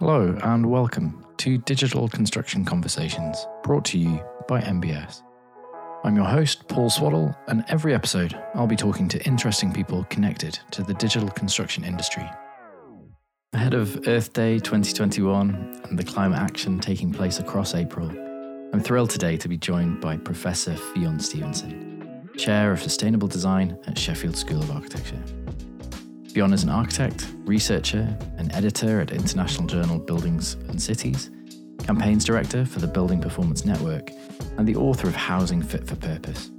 Hello, and welcome to Digital Construction Conversations, brought to you by NBS. I'm your host, Paul Swaddle, and every episode I'll be talking to interesting people connected to the digital construction industry. Ahead of Earth Day 2021 and the climate action taking place across April, I'm thrilled today to be joined by Professor Fionn Stevenson, Chair of Sustainable Design at Sheffield School of Architecture. Fionn is an architect, researcher, and editor at International Journal Buildings and Cities, campaigns director for the Building Performance Network, and the author of Housing Fit for Purpose.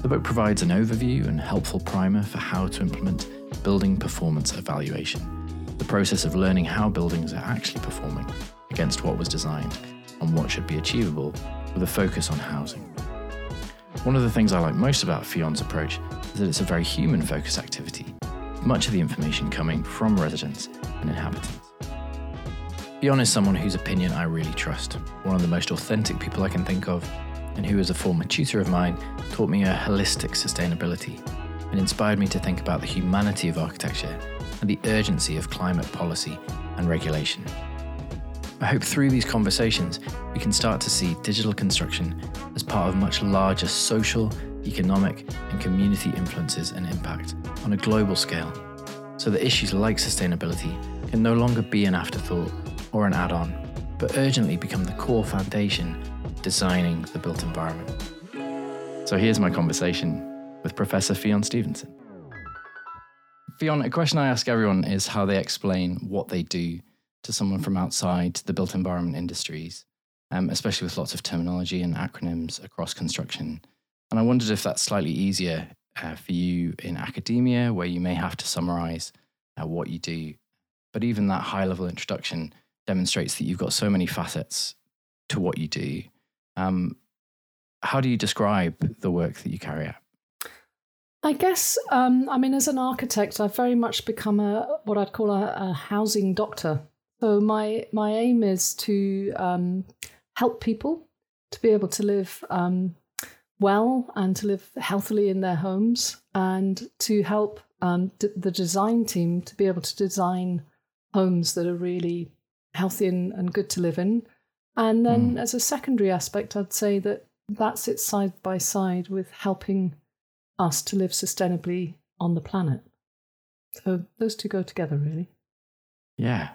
The book provides an overview and helpful primer for how to implement building performance evaluation, the process of learning how buildings are actually performing against what was designed and what should be achievable with a focus on housing. One of the things I like most about Fionn's approach is that it's a very human focused activity much of the information coming from residents and inhabitants. Fionn is someone whose opinion I really trust, one of the most authentic people I can think of, and who, as a former tutor of mine, taught me a holistic sustainability and inspired me to think about the humanity of architecture and the urgency of climate policy and regulation. I hope through these conversations we can start to see digital construction as part of much larger social, economic, and community influences and impact on a global scale, so that issues like sustainability can no longer be an afterthought or an add on, but urgently become the core foundation designing the built environment. So here's my conversation with Professor Fionn Stevenson. Fionn, a question I ask everyone is how they explain what they do to someone from outside the built environment industries, um, especially with lots of terminology and acronyms across construction. And I wondered if that's slightly easier uh, for you in academia, where you may have to summarize uh, what you do. But even that high level introduction demonstrates that you've got so many facets to what you do. Um, how do you describe the work that you carry out? I guess, um, I mean, as an architect, I've very much become a what I'd call a, a housing doctor. So my my aim is to um, help people to be able to live um, well and to live healthily in their homes and to help um, d- the design team to be able to design homes that are really healthy and, and good to live in. And then, mm. as a secondary aspect, I'd say that that sits side by side with helping us to live sustainably on the planet. So those two go together, really. Yeah.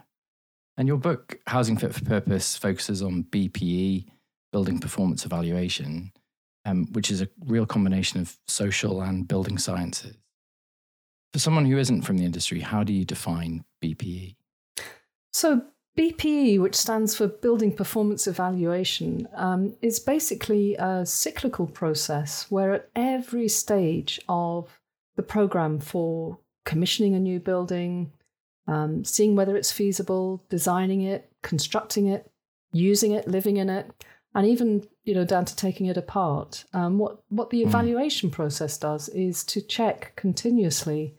And your book, Housing Fit for Purpose, focuses on BPE, building performance evaluation um, which is a real combination of social and building sciences. For someone who isn't from the industry, how do you define BPE? So, BPE, which stands for Building Performance Evaluation, um, is basically a cyclical process where at every stage of the program for commissioning a new building, um, seeing whether it's feasible, designing it, constructing it, using it, living in it, and even you know down to taking it apart. Um, what what the hmm. evaluation mm. process does is to check continuously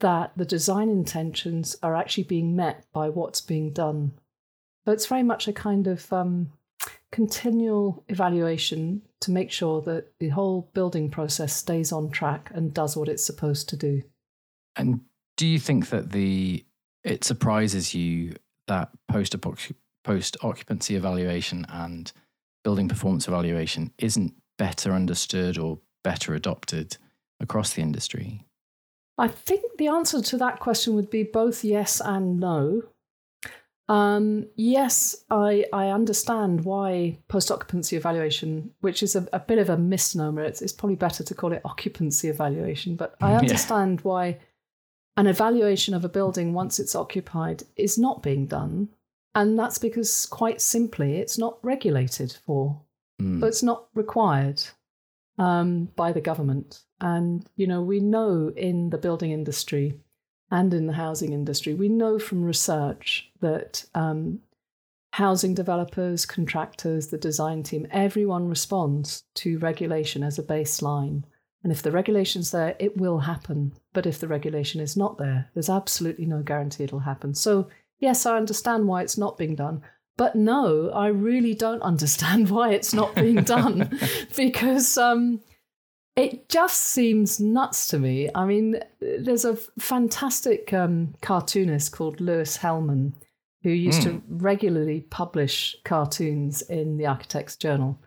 that the design intentions are actually being met by what's being done. So it's very much a kind of um, continual evaluation to make sure that the whole building process stays on track and does what it's supposed to do. And do you think that the it surprises you that post post occupancy evaluation and building performance evaluation isn't better understood or better adopted across the industry? I think the answer to that question would be both yes and no. Um, yes, I, I understand why post occupancy evaluation, which is a, a, bit of a misnomer, it's, it's probably better to call it occupancy evaluation, but I understand yeah. why an evaluation of a building once it's occupied is not being done and that's because, quite simply, it's not regulated for, mm. it's not required um, by the government. And, you know, we know in the building industry and in the housing industry, we know from research that um, housing developers, contractors, the design team, everyone responds to regulation as a baseline. And if the regulation's there, it will happen. But if the regulation is not there, there's absolutely no guarantee it'll happen. So yes, I understand why it's not being done. But no, I really don't understand why it's not being done because um, it just seems nuts to me. I mean, there's a fantastic um, cartoonist called Louis Hellman who used mm. to regularly publish cartoons in the Architect's Journal.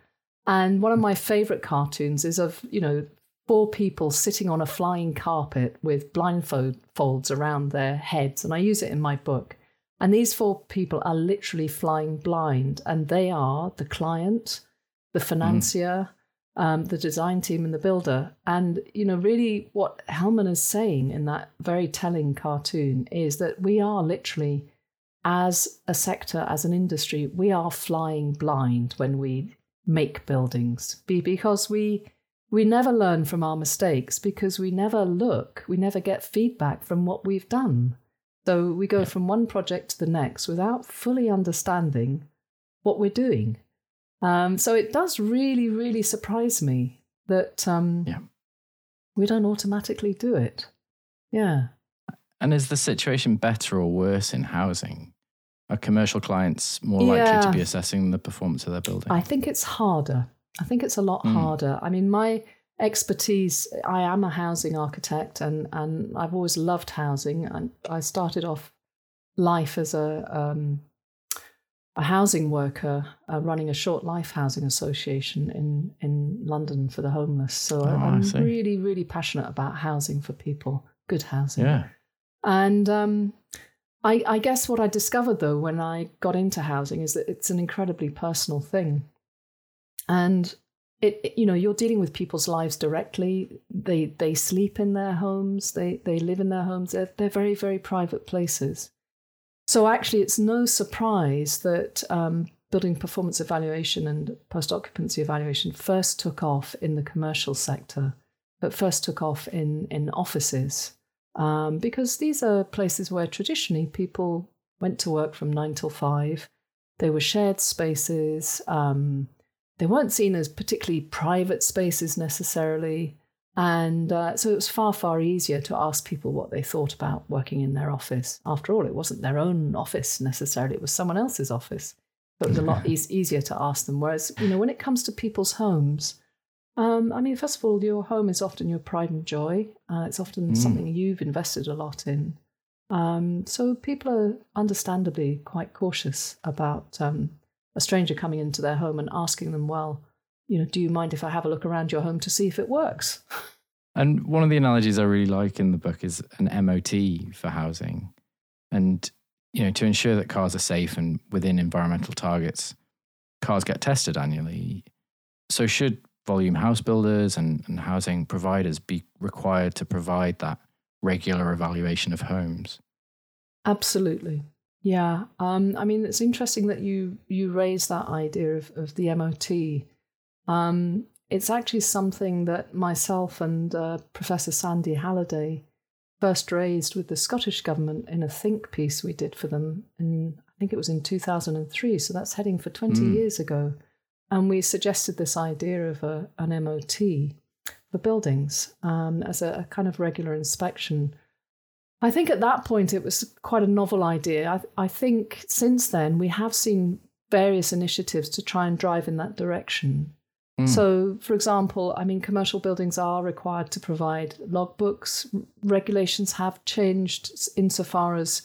And one of my favorite cartoons is of, you know, four people sitting on a flying carpet with blindfolds around their heads. And I use it in my book. And these four people are literally flying blind, and they are the client, the mm. financier, mm. um, the design team, and the builder. And, you know, really what Hellman is saying in that very telling cartoon is that we are literally, as a sector, as an industry, we are flying blind when we make buildings because we we never learn from our mistakes because we never look, we never get feedback from what we've done. So we go from one project to the next without fully understanding what we're doing. Um, so it does really, really surprise me that um, yeah. we don't automatically do it. Yeah. And is the situation better or worse in housing? Are commercial clients more likely yeah. to be assessing the performance of their building? I think it's harder. I think it's a lot mm. harder. I mean, my expertise, I am a housing architect and, and I've always loved housing. And I started off life as a, um, a housing worker uh, running a short life housing association in, in London for the homeless. So oh, I'm really, really passionate about housing for people, good housing. Yeah. And um, I, I guess what I discovered though when I got into housing is that it's an incredibly personal thing and it, you know you're dealing with people's lives directly. They they sleep in their homes. They they live in their homes. They're, they're very very private places. So actually it's no surprise that um, building performance evaluation and post occupancy evaluation first took off in the commercial sector but first took off in in offices. Um, because these are places where traditionally people went to work from nine till five. They were shared spaces um, they weren't seen as particularly private spaces necessarily. And uh, so it was far, far easier to ask people what they thought about working in their office. After all, it wasn't their own office necessarily, it was someone else's office. So it was a lot e- easier to ask them. Whereas, you know, when it comes to people's homes, um, I mean, first of all, your home is often your pride and joy. Uh, it's often mm. something you've invested a lot in. Um, so people are understandably quite cautious about um, a stranger coming into their home and asking them, well, you know, do you mind if I have a look around your home to see if it works? And one of the analogies I really like in the book is an MOT for housing. And, you know, to ensure that cars are safe and within environmental targets, cars get tested annually. So, should volume house builders and, and housing providers be required to provide that regular evaluation of homes? Absolutely. Yeah, um, I mean, it's interesting that you you raise that idea of, of the MOT. Um, it's actually something that myself and uh, Professor Sandy Halliday first raised with the Scottish government in a think piece we did for them. In I think it was in 2003, so that's heading for 20 mm. years ago. And we suggested this idea of a, an MOT for buildings um, as a, a kind of regular inspection I think at that point it was quite a novel idea. I, I, think since then we have seen various initiatives to try and drive in that direction. Mm. So, for example, I mean, commercial buildings are required to provide logbooks. Regulations have changed insofar as,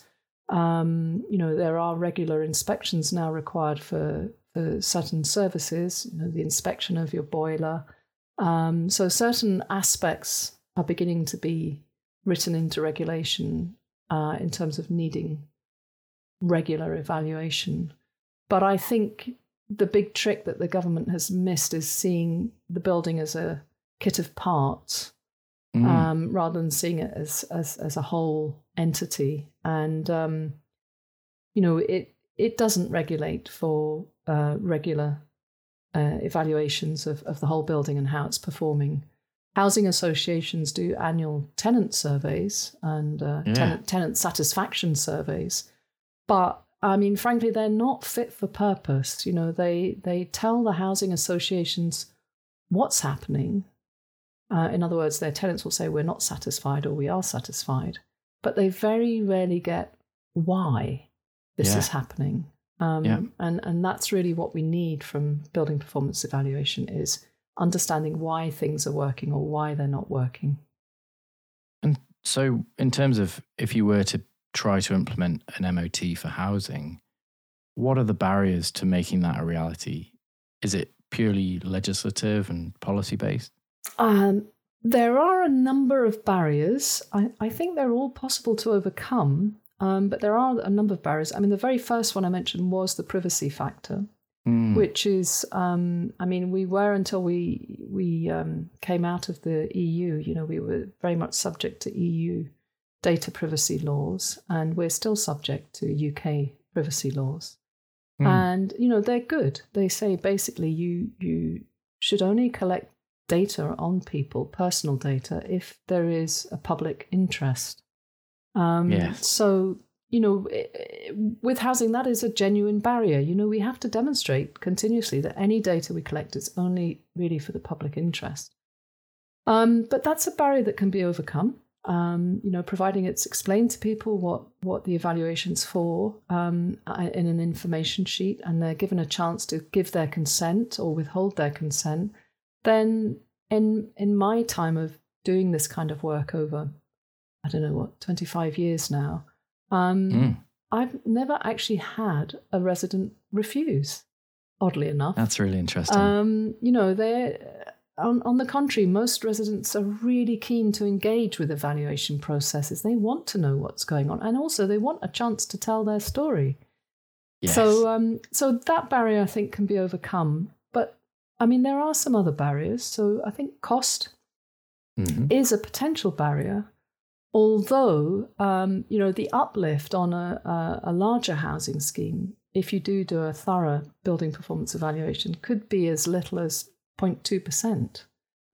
um, you know, there are regular inspections now required for, for certain services, you know, the inspection of your boiler. Um, so, certain aspects are beginning to be written into regulation uh, in terms of needing regular evaluation. But I think the big trick that the government has missed is seeing the building as a kit of parts mm. um, rather than seeing it as, as, as a whole entity. And, um, you know, it, it doesn't regulate for uh, regular uh, evaluations of, of the whole building and how it's performing housing associations do annual tenant surveys and uh, yeah. tenant, tenant satisfaction surveys, but I mean, frankly, they're not fit for purpose. You know, they they tell the housing associations what's happening. Uh, in other words, their tenants will say we're not satisfied or we are satisfied, but they very rarely get why this yeah. is happening. Um, yeah. and and that's really what we need from building performance evaluation is understanding why things are working or why they're not working. And so, in terms of if you were to try to implement an MOT for housing, what are the barriers to making that a reality? Is it purely legislative and policy based? Um, there are a number of barriers. I, I think they're all possible to overcome, um, but there are a number of barriers. I mean, the very first one I mentioned was the privacy factor, mm. which is, um, I mean, we were until we we um, came out of the EU. You know, we were very much subject to EU data privacy laws, and we're still subject to UK privacy laws. Mm. And you know, they're good. They say basically you you should only collect data on people, personal data, if there is a public interest. Um, yes. So, you know, with housing, that is a genuine barrier. You know, we have to demonstrate continuously that any data we collect is only really for the public interest. Um, but that's a barrier that can be overcome. Um, you know, providing it's explained to people what what the evaluation's for um, in an information sheet, and they're given a chance to give their consent or withhold their consent then in in my time of doing this kind of work over I don't know what 25 years now, um, mm. I've never actually had a resident refuse. Oddly enough, that's really interesting. Um, you know, they on, on the contrary, most residents are really keen to engage with evaluation processes. They want to know what's going on, and also they want a chance to tell their story. Yes. So, um, so that barrier I think can be overcome. But I mean, there are some other barriers. So I think cost mm-hmm. is a potential barrier. Although, um, you know, the uplift on a, a, a, larger housing scheme, if you do do a thorough building performance evaluation, could be as little as 0.2%.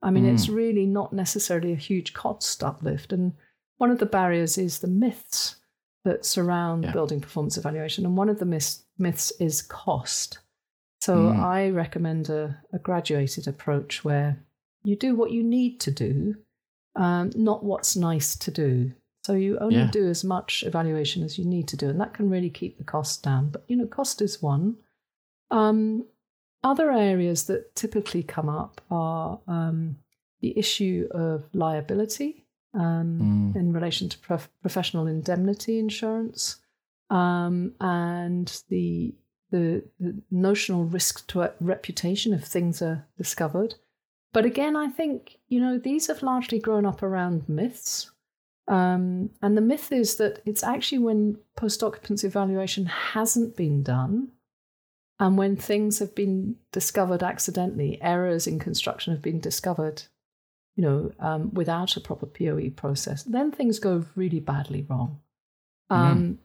I mean, mm. it's really not necessarily a huge cost uplift. And one of the barriers is the myths that surround yeah. building performance evaluation. And one of the myths, myths is cost. So mm. I recommend a, a, graduated approach where you do what you need to do, um, not what's nice to do. So you only yeah. do as much evaluation as you need to do, and that can really keep the cost down. But you know, cost is one. Um, other areas that typically come up are um, the issue of liability um, mm. in relation to prof- professional indemnity insurance um, and the the, the notional risk to a reputation if things are discovered. But again, I think, you know, these have largely grown up around myths. Um, and the myth is that it's actually when post occupancy evaluation hasn't been done and when things have been discovered accidentally, errors in construction have been discovered, you know, um, without a proper POE process, then things go really badly wrong. Mm-hmm. Um, mm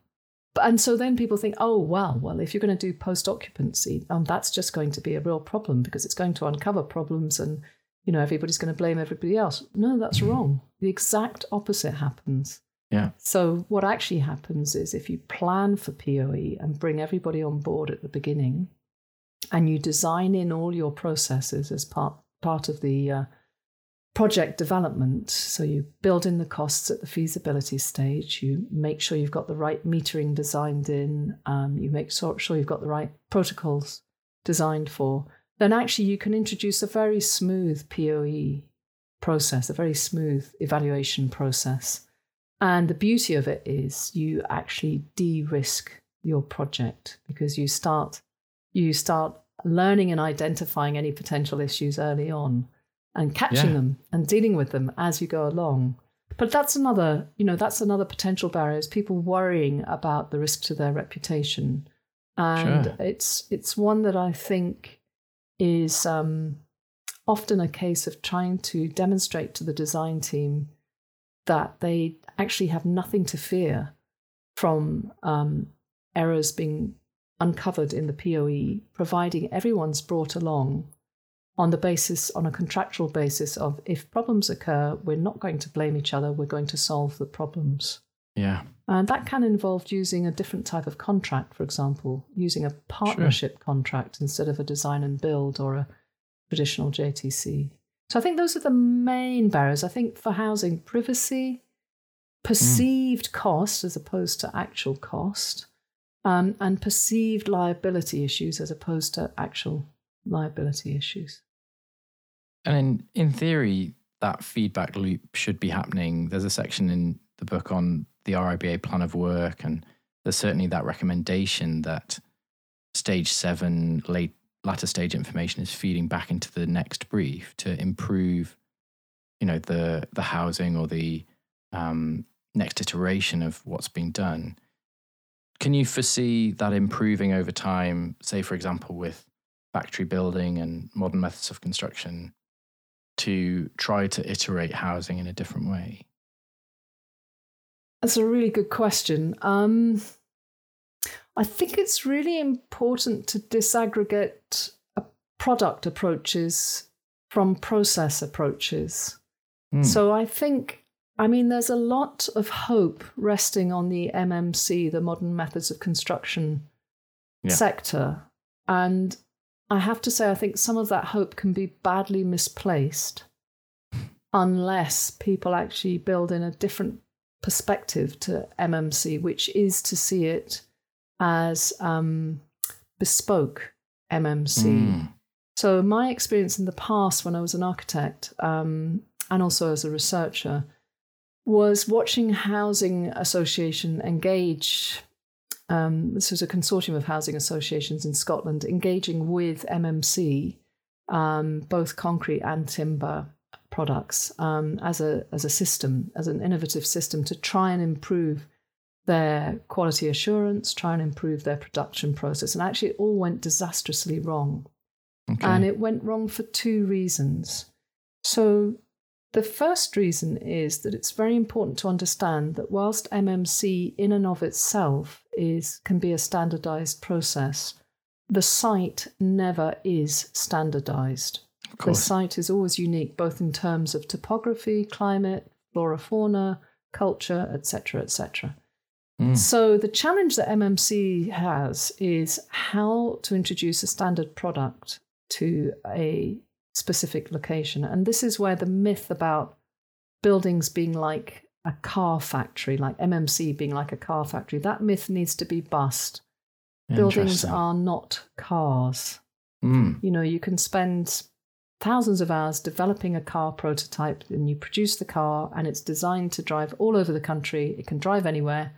and so then people think, oh, well, well, if you're going to do post occupancy, um, that's just going to be a real problem because it's going to uncover problems and, you know, everybody's going to blame everybody else. No, that's mm-hmm. wrong. The exact opposite happens. Yeah. So what actually happens is if you plan for POE and bring everybody on board at the beginning, and you design in all your processes as part part of the uh, project development. So you build in the costs at the feasibility stage. You make sure you've got the right metering designed in. Um, you make sure you've got the right protocols designed for. Then actually you can introduce a very smooth POE process, a very smooth evaluation process. And the beauty of it is you actually de-risk your project because you start you start learning and identifying any potential issues early on and catching yeah. them and dealing with them as you go along. But that's another, you know, that's another potential barrier is people worrying about the risk to their reputation. And sure. it's it's one that I think is um, often a case of trying to demonstrate to the design team that they actually have nothing to fear from um, errors being uncovered in the POE, providing everyone's brought along on the basis, on a contractual basis of if problems occur, we're not going to blame each other, we're going to solve the problems. Yeah. And that can involve using a different type of contract, for example, using a partnership sure. contract instead of a design and build or a traditional JTC. So I think those are the main barriers. I think for housing, privacy, perceived mm. cost as opposed to actual cost, um, and perceived liability issues as opposed to actual liability issues. And in, in theory, that feedback loop should be happening. There's a section in the book on the RIBA plan of work, and there's certainly that recommendation that stage seven, late latter stage information is feeding back into the next brief to improve, you know, the the housing or the um, next iteration of what's being done. Can you foresee that improving over time? Say, for example, with factory building and modern methods of construction, to try to iterate housing in a different way? That's a really good question. Um, I think it's really important to disaggregate product approaches from process approaches. Mm. So I think, I mean, there's a lot of hope resting on the MMC, the modern methods of construction yeah. sector. And I have to say, I think some of that hope can be badly misplaced unless people actually build in a different perspective to MMC, which is to see it as um, bespoke MMC. Mm. So, my experience in the past when I was an architect um, and also as a researcher was watching housing association engage. Um, this was a consortium of housing associations in Scotland engaging with MMC, um, both concrete and timber products, um, as a as a system, as an innovative system to try and improve their quality assurance, try and improve their production process. And actually, it all went disastrously wrong. Okay. And it went wrong for two reasons. So, the first reason is that it's very important to understand that whilst MMC in and of itself is can be a standardized process, the site never is standardized. The site is always unique, both in terms of topography, climate, flora, fauna, culture, etc., etc. Mm. So, the challenge that MMC has is how to introduce a standard product to a specific location. And this is where the myth about buildings being like a car factory, like MMC being like a car factory, that myth needs to be bust. Buildings are not cars. Mm. You know, you can spend thousands of hours developing a car prototype and you produce the car and it's designed to drive all over the country. It can drive anywhere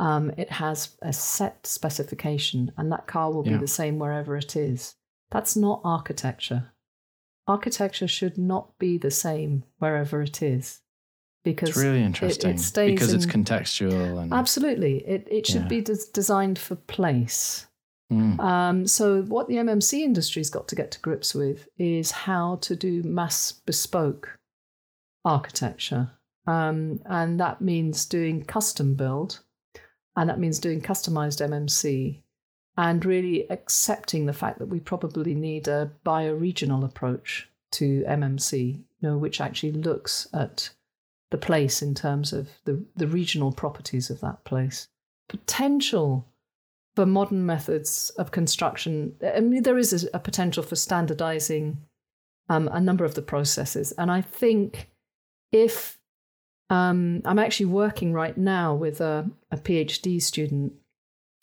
um, it has a set specification, and that car will be the same wherever it is. That's not architecture. Architecture should not be the same wherever it is because it's really interesting it, it because in, it's contextual and absolutely it, it should yeah. be des- designed for place mm. um, so what the mmc industry's got to get to grips with is how to do mass bespoke architecture um, and that means doing custom build and that means doing customized MMC and really accepting the fact that we probably need a bioregional approach to MMC, you know, which actually looks at the place in terms of the, the regional properties of that place. Potential for modern methods of construction, I mean, there is a, a potential for standardizing um, a number of the processes. And I think if um, I'm actually working right now with a, a PhD student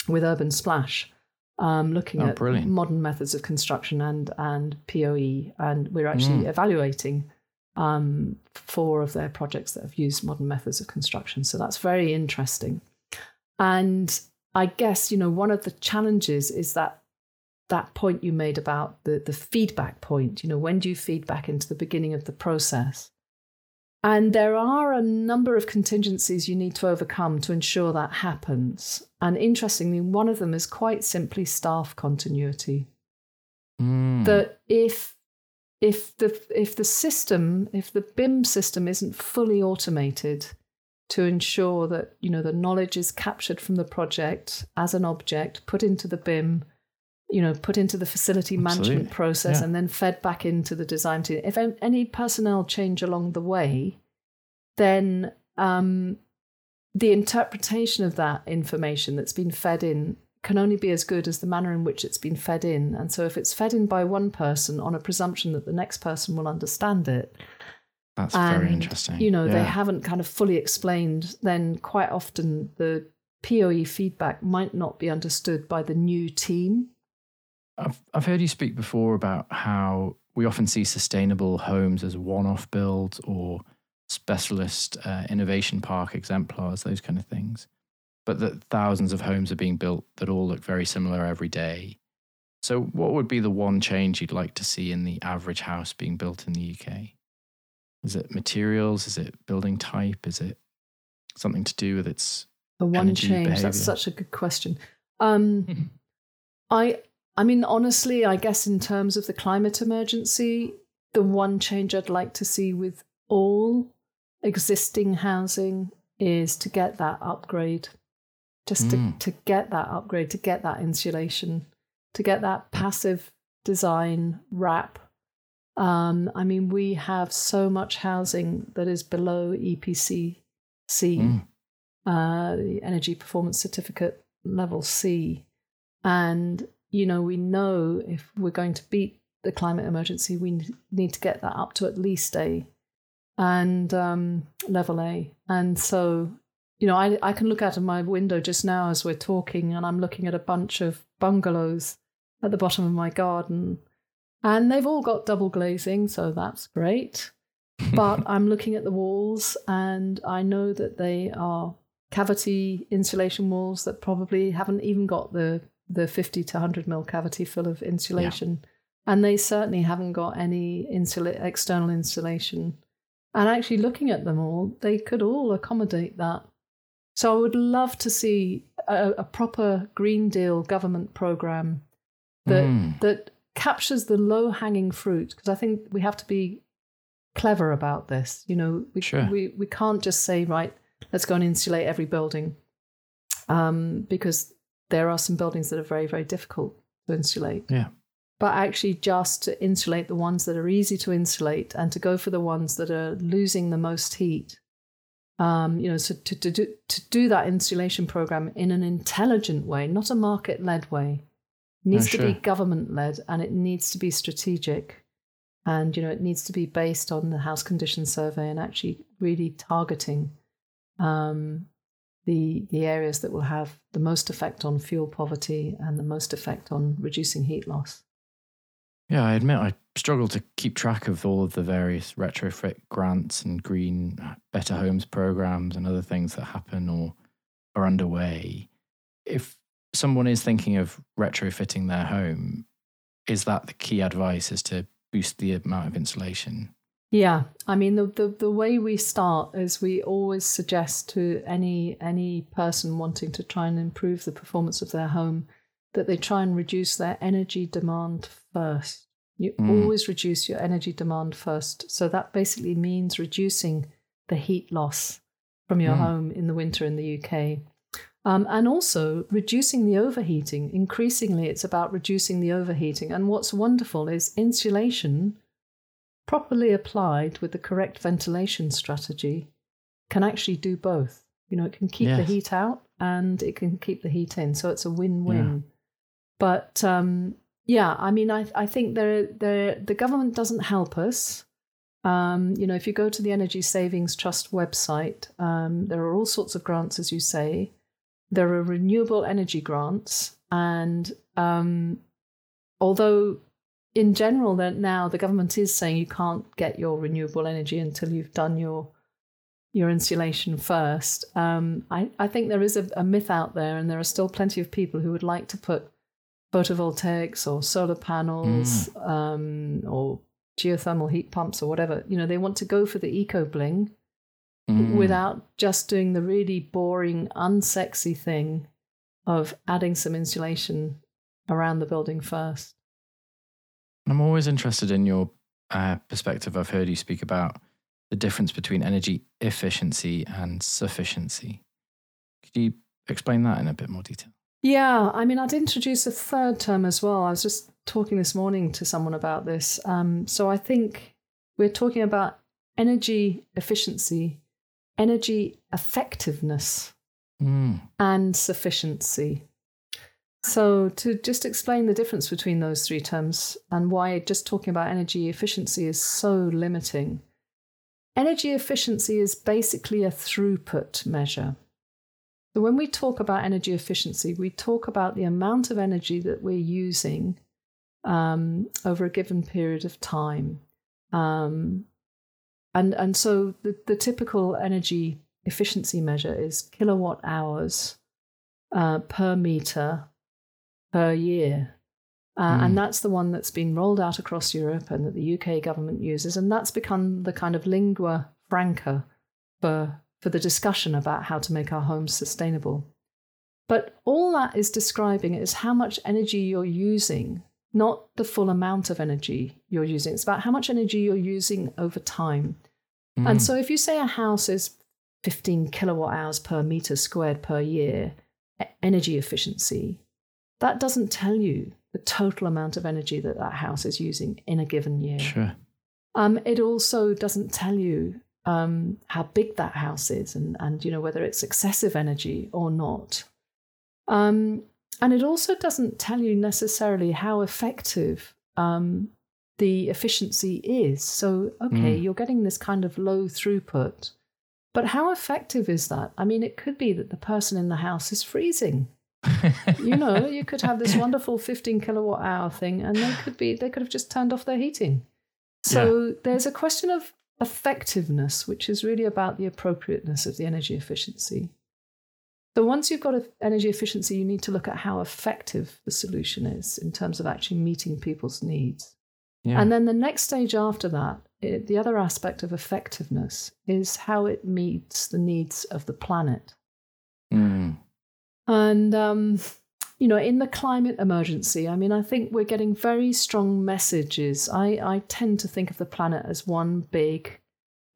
with Urban Splash, um, looking oh, at brilliant. modern methods of construction and and POE, and we're actually mm. evaluating um, four of their projects that have used modern methods of construction. So that's very interesting. And I guess you know one of the challenges is that that point you made about the the feedback point. You know, when do you feed back into the beginning of the process? And there are a number of contingencies you need to overcome to ensure that happens. And interestingly, one of them is quite simply staff continuity. Mm. That if if the if the system, if the BIM system isn't fully automated to ensure that you know the knowledge is captured from the project as an object, put into the BIM, you know, put into the facility Absolutely. management process yeah. and then fed back into the design team. If any personnel change along the way, then um, the interpretation of that information that's been fed in can only be as good as the manner in which it's been fed in. And so if it's fed in by one person on a presumption that the next person will understand it, that's and, very interesting. You know, yeah. they haven't kind of fully explained, then quite often the POE feedback might not be understood by the new team I've, I've heard you speak before about how we often see sustainable homes as one off builds or specialist uh, innovation park exemplars, those kind of things. But that thousands of homes are being built that all look very similar every day. So, what would be the one change you'd like to see in the average house being built in the UK? Is it materials? Is it building type? Is it something to do with its the one change? Behavior? That's such a good question. Um, I I mean, honestly, I guess in terms of the climate emergency, the one change I'd like to see with all existing housing is to get that upgrade. Just mm. to, to get that upgrade, to get that insulation, to get that passive design wrap. Um, I mean, we have so much housing that is below EPC C, mm. uh, the Energy Performance Certificate level C. And, you know, we know if we're going to beat the climate emergency, we need to get that up to at least A and um, level A. And so, you know, I, I can look out of my window just now as we're talking, and I'm looking at a bunch of bungalows at the bottom of my garden. And they've all got double glazing, so that's great. but I'm looking at the walls, and I know that they are cavity insulation walls that probably haven't even got the, the 50 to 100 mil cavity full of insulation. Yeah. And they certainly haven't got any insula- external insulation and actually, looking at them all, they could all accommodate that. So I would love to see a, a proper Green Deal government program that mm. that captures the low hanging fruit. Because I think we have to be clever about this. You know, we, sure. we we can't just say right, let's go and insulate every building, um, because there are some buildings that are very very difficult to insulate. Yeah but actually just to insulate the ones that are easy to insulate and to go for the ones that are losing the most heat. Um, you know, so to, to, do, to do that insulation program in an intelligent way, not a market led way. Needs to be government led and it needs to be strategic. And, you know, it needs to be based on the house condition survey and actually really targeting um, the, the areas that will have the most effect on fuel poverty and the most effect on reducing heat loss. Yeah, I admit I struggle to keep track of all of the various retrofit grants and green uh, better homes programs and other things that happen or are underway. If someone is thinking of retrofitting their home, is that the key advice is to boost the amount of insulation? Yeah, I mean the, the the way we start is we always suggest to any any person wanting to try and improve the performance of their home that they try and reduce their energy demand first. You mm. always reduce your energy demand first. So that basically means reducing the heat loss from your mm. home in the winter in the UK. Um, and also reducing the overheating. Increasingly, it's about reducing the overheating. And what's wonderful is insulation, properly applied with the correct ventilation strategy, can actually do both. You know, it can keep yes. the heat out and it can keep the heat in. So it's a win win. Yeah. But um, yeah, I mean, I, I think there, there, the government doesn't help us. Um, you know, if you go to the Energy Savings Trust website, um, there are all sorts of grants, as you say. There are renewable energy grants, and um, although in general that now the government is saying you can't get your renewable energy until you've done your your insulation first. Um, I, I think there is a, a, myth out there, and there are still plenty of people who would like to put photovoltaics or solar panels mm. um, or geothermal heat pumps or whatever. You know, they want to go for the eco bling mm. without just doing the really boring, unsexy thing of adding some insulation around the building first. I'm always interested in your uh, perspective. I've heard you speak about the difference between energy efficiency and sufficiency. Could you explain that in a bit more detail? Yeah, I mean, I'd introduce a third term as well. I was just talking this morning to someone about this. Um, so I think we're talking about energy efficiency, energy effectiveness, mm. and sufficiency. So, to just explain the difference between those three terms and why just talking about energy efficiency is so limiting. Energy efficiency is basically a throughput measure. So, when we talk about energy efficiency, we talk about the amount of energy that we're using um, over a given period of time. Um, and and so the, the typical energy efficiency measure is kilowatt hours uh, per meter per year. Uh, mm. And that's the one that's been rolled out across Europe and that the UK government uses. And that's become the kind of lingua franca for, for the discussion about how to make our homes sustainable. But all that is describing is how much energy you're using, not the full amount of energy you're using. It's about how much energy you're using over time. Mm. And so if you say a house is 15 kilowatt hours per meter squared per year energy efficiency, that doesn't tell you the total amount of energy that that house is using in a given year. Sure. Um, it also doesn't tell you um, how big that house is and, and you know whether it's excessive energy or not. Um, and it also doesn't tell you necessarily how effective um, the efficiency is. So, okay, mm. you're getting this kind of low throughput, but how effective is that? I mean, it could be that the person in the house is freezing. you know, you could have this wonderful 15 kilowatt hour thing, and they could be they could have just turned off their heating. So yeah. there's a question of effectiveness, which is really about the appropriateness of the energy efficiency. So once you've got energy efficiency, you need to look at how effective the solution is in terms of actually meeting people's needs. Yeah. And then the next stage after that, it, the other aspect of effectiveness is how it meets the needs of the planet. Mm. And, um, you know, in the climate emergency, I mean, I think we're getting very strong messages. I, I tend to think of the planet as one big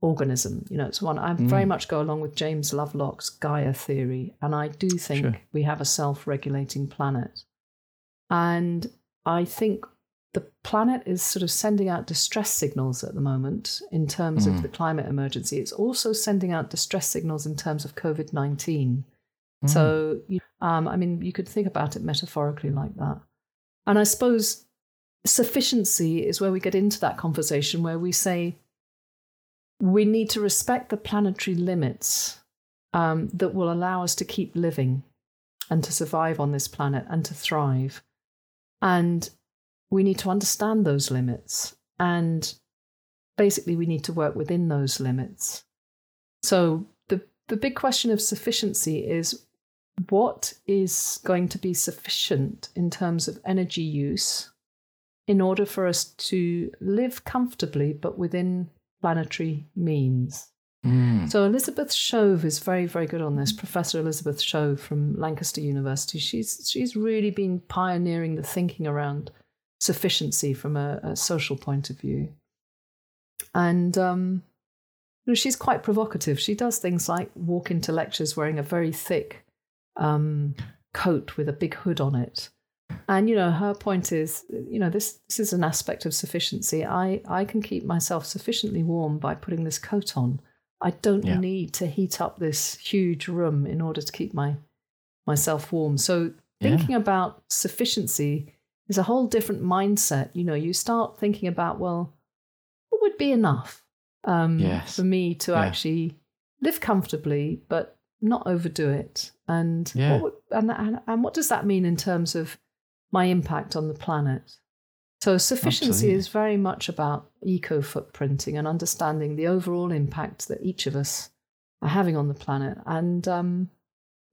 organism. You know, it's one, I mm. very much go along with James Lovelock's Gaia theory. And I do think sure. we have a self regulating planet. And I think the planet is sort of sending out distress signals at the moment in terms mm. of the climate emergency. It's also sending out distress signals in terms of COVID 19. Mm. So, um, I mean, you could think about it metaphorically like that. And I suppose sufficiency is where we get into that conversation where we say we need to respect the planetary limits um, that will allow us to keep living and to survive on this planet and to thrive. And we need to understand those limits and basically we need to work within those limits. So the, the big question of sufficiency is what is going to be sufficient in terms of energy use in order for us to live comfortably but within planetary means. Mm. So Elizabeth Shove is very, very good on this. Professor Elizabeth Shove from Lancaster University. She's she's really been pioneering the thinking around sufficiency from a, a social point of view. And um, you know, she's quite provocative. She does things like walk into lectures wearing a very thick um, coat with a big hood on it. And you know, her point is, you know, this this is an aspect of sufficiency. I I can keep myself sufficiently warm by putting this coat on. I don't yeah. need to heat up this huge room in order to keep my myself warm. So thinking yeah. about sufficiency is a whole different mindset. You know, you start thinking about, well, what would be enough um, yes. for me to yeah. actually live comfortably, but not overdo it? And, what would, and, and, and what does that mean in terms of my impact on the planet? So, sufficiency Absolutely. is very much about eco footprinting and understanding the overall impact that each of us are having on the planet. And um,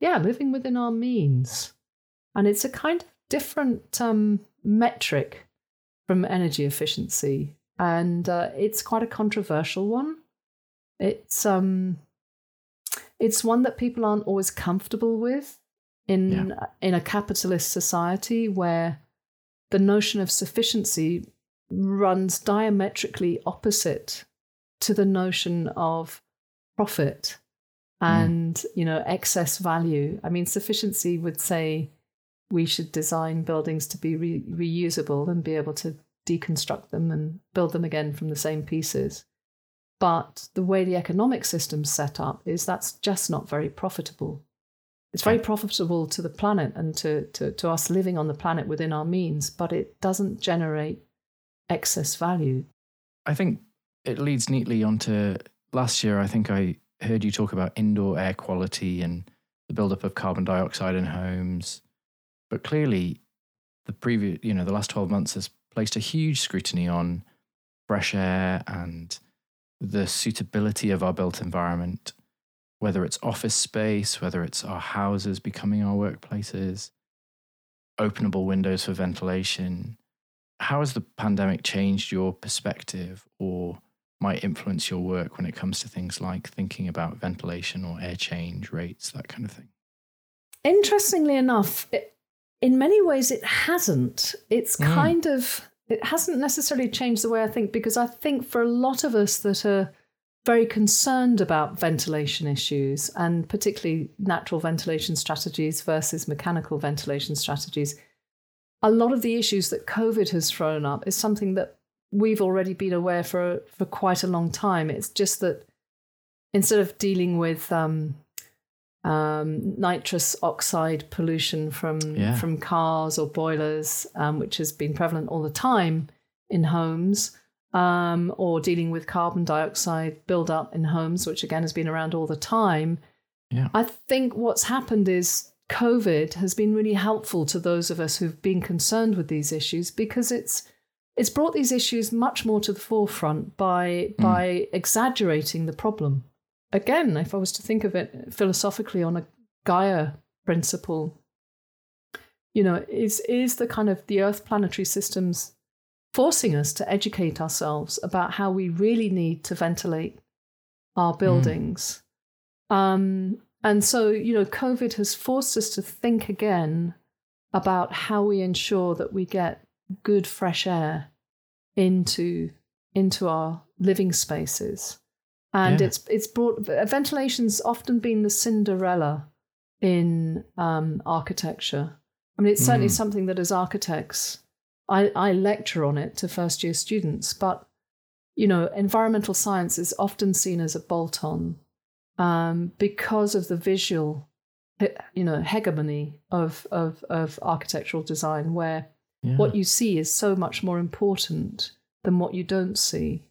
yeah, living within our means. And it's a kind of different um, metric from energy efficiency, and uh, it's quite a controversial one. It's um, it's one that people aren't always comfortable with in yeah. in a capitalist society where the notion of sufficiency runs diametrically opposite to the notion of profit hmm. and mm. you know excess value i mean sufficiency would say we should design buildings to be re- reusable and be able to deconstruct them and build them again from the same pieces. But the way the economic system's set up is that's just not very profitable. It's very profitable to the planet and to, to, to us living on the planet within our means, but it doesn't generate excess value. I think it leads neatly onto last year. I think I heard you talk about indoor air quality and the buildup of carbon dioxide in homes. But clearly, the previous, you know, the last 12 months has placed a huge scrutiny on fresh air and the suitability of our built environment, whether it's office space, whether it's our houses becoming our workplaces, openable windows for ventilation. How has the pandemic changed your perspective or might influence your work when it comes to things like thinking about ventilation or air change rates, that kind of thing? Interestingly enough, it, in many ways, it hasn't. It's mm. kind of, it hasn't necessarily changed the way I think, because I think for a lot of us that are very concerned about ventilation issues and particularly natural ventilation strategies versus mechanical ventilation strategies, a lot of the issues that COVID has thrown up is something that we've already been aware for for quite a long time. It's just that instead of dealing with um, um, nitrous oxide pollution from yeah. from cars or boilers, um, which has been prevalent all the time in homes, um, or dealing with carbon dioxide buildup in homes, which again has been around all the time. Yeah. I think what's happened is COVID has been really helpful to those of us who've been concerned with these issues because it's it's brought these issues much more to the forefront by mm. by exaggerating the problem. Again, if I was to think of it philosophically on a Gaia principle, you know, is is the kind of the Earth planetary systems forcing us to educate ourselves about how we really need to ventilate our hmm. buildings. Mm. Um, and so, you know, COVID has forced us to think again about how we ensure that we get good fresh air into into our living spaces and yeah. it's it's brought ventilation's often been the cinderella in um, architecture i mean it's certainly mm. something that as architects I, I lecture on it to first year students but you know environmental science is often seen as a bolt on um, because of the visual you know hegemony of of of architectural design where yeah. what you see is so much more important than what you don't see.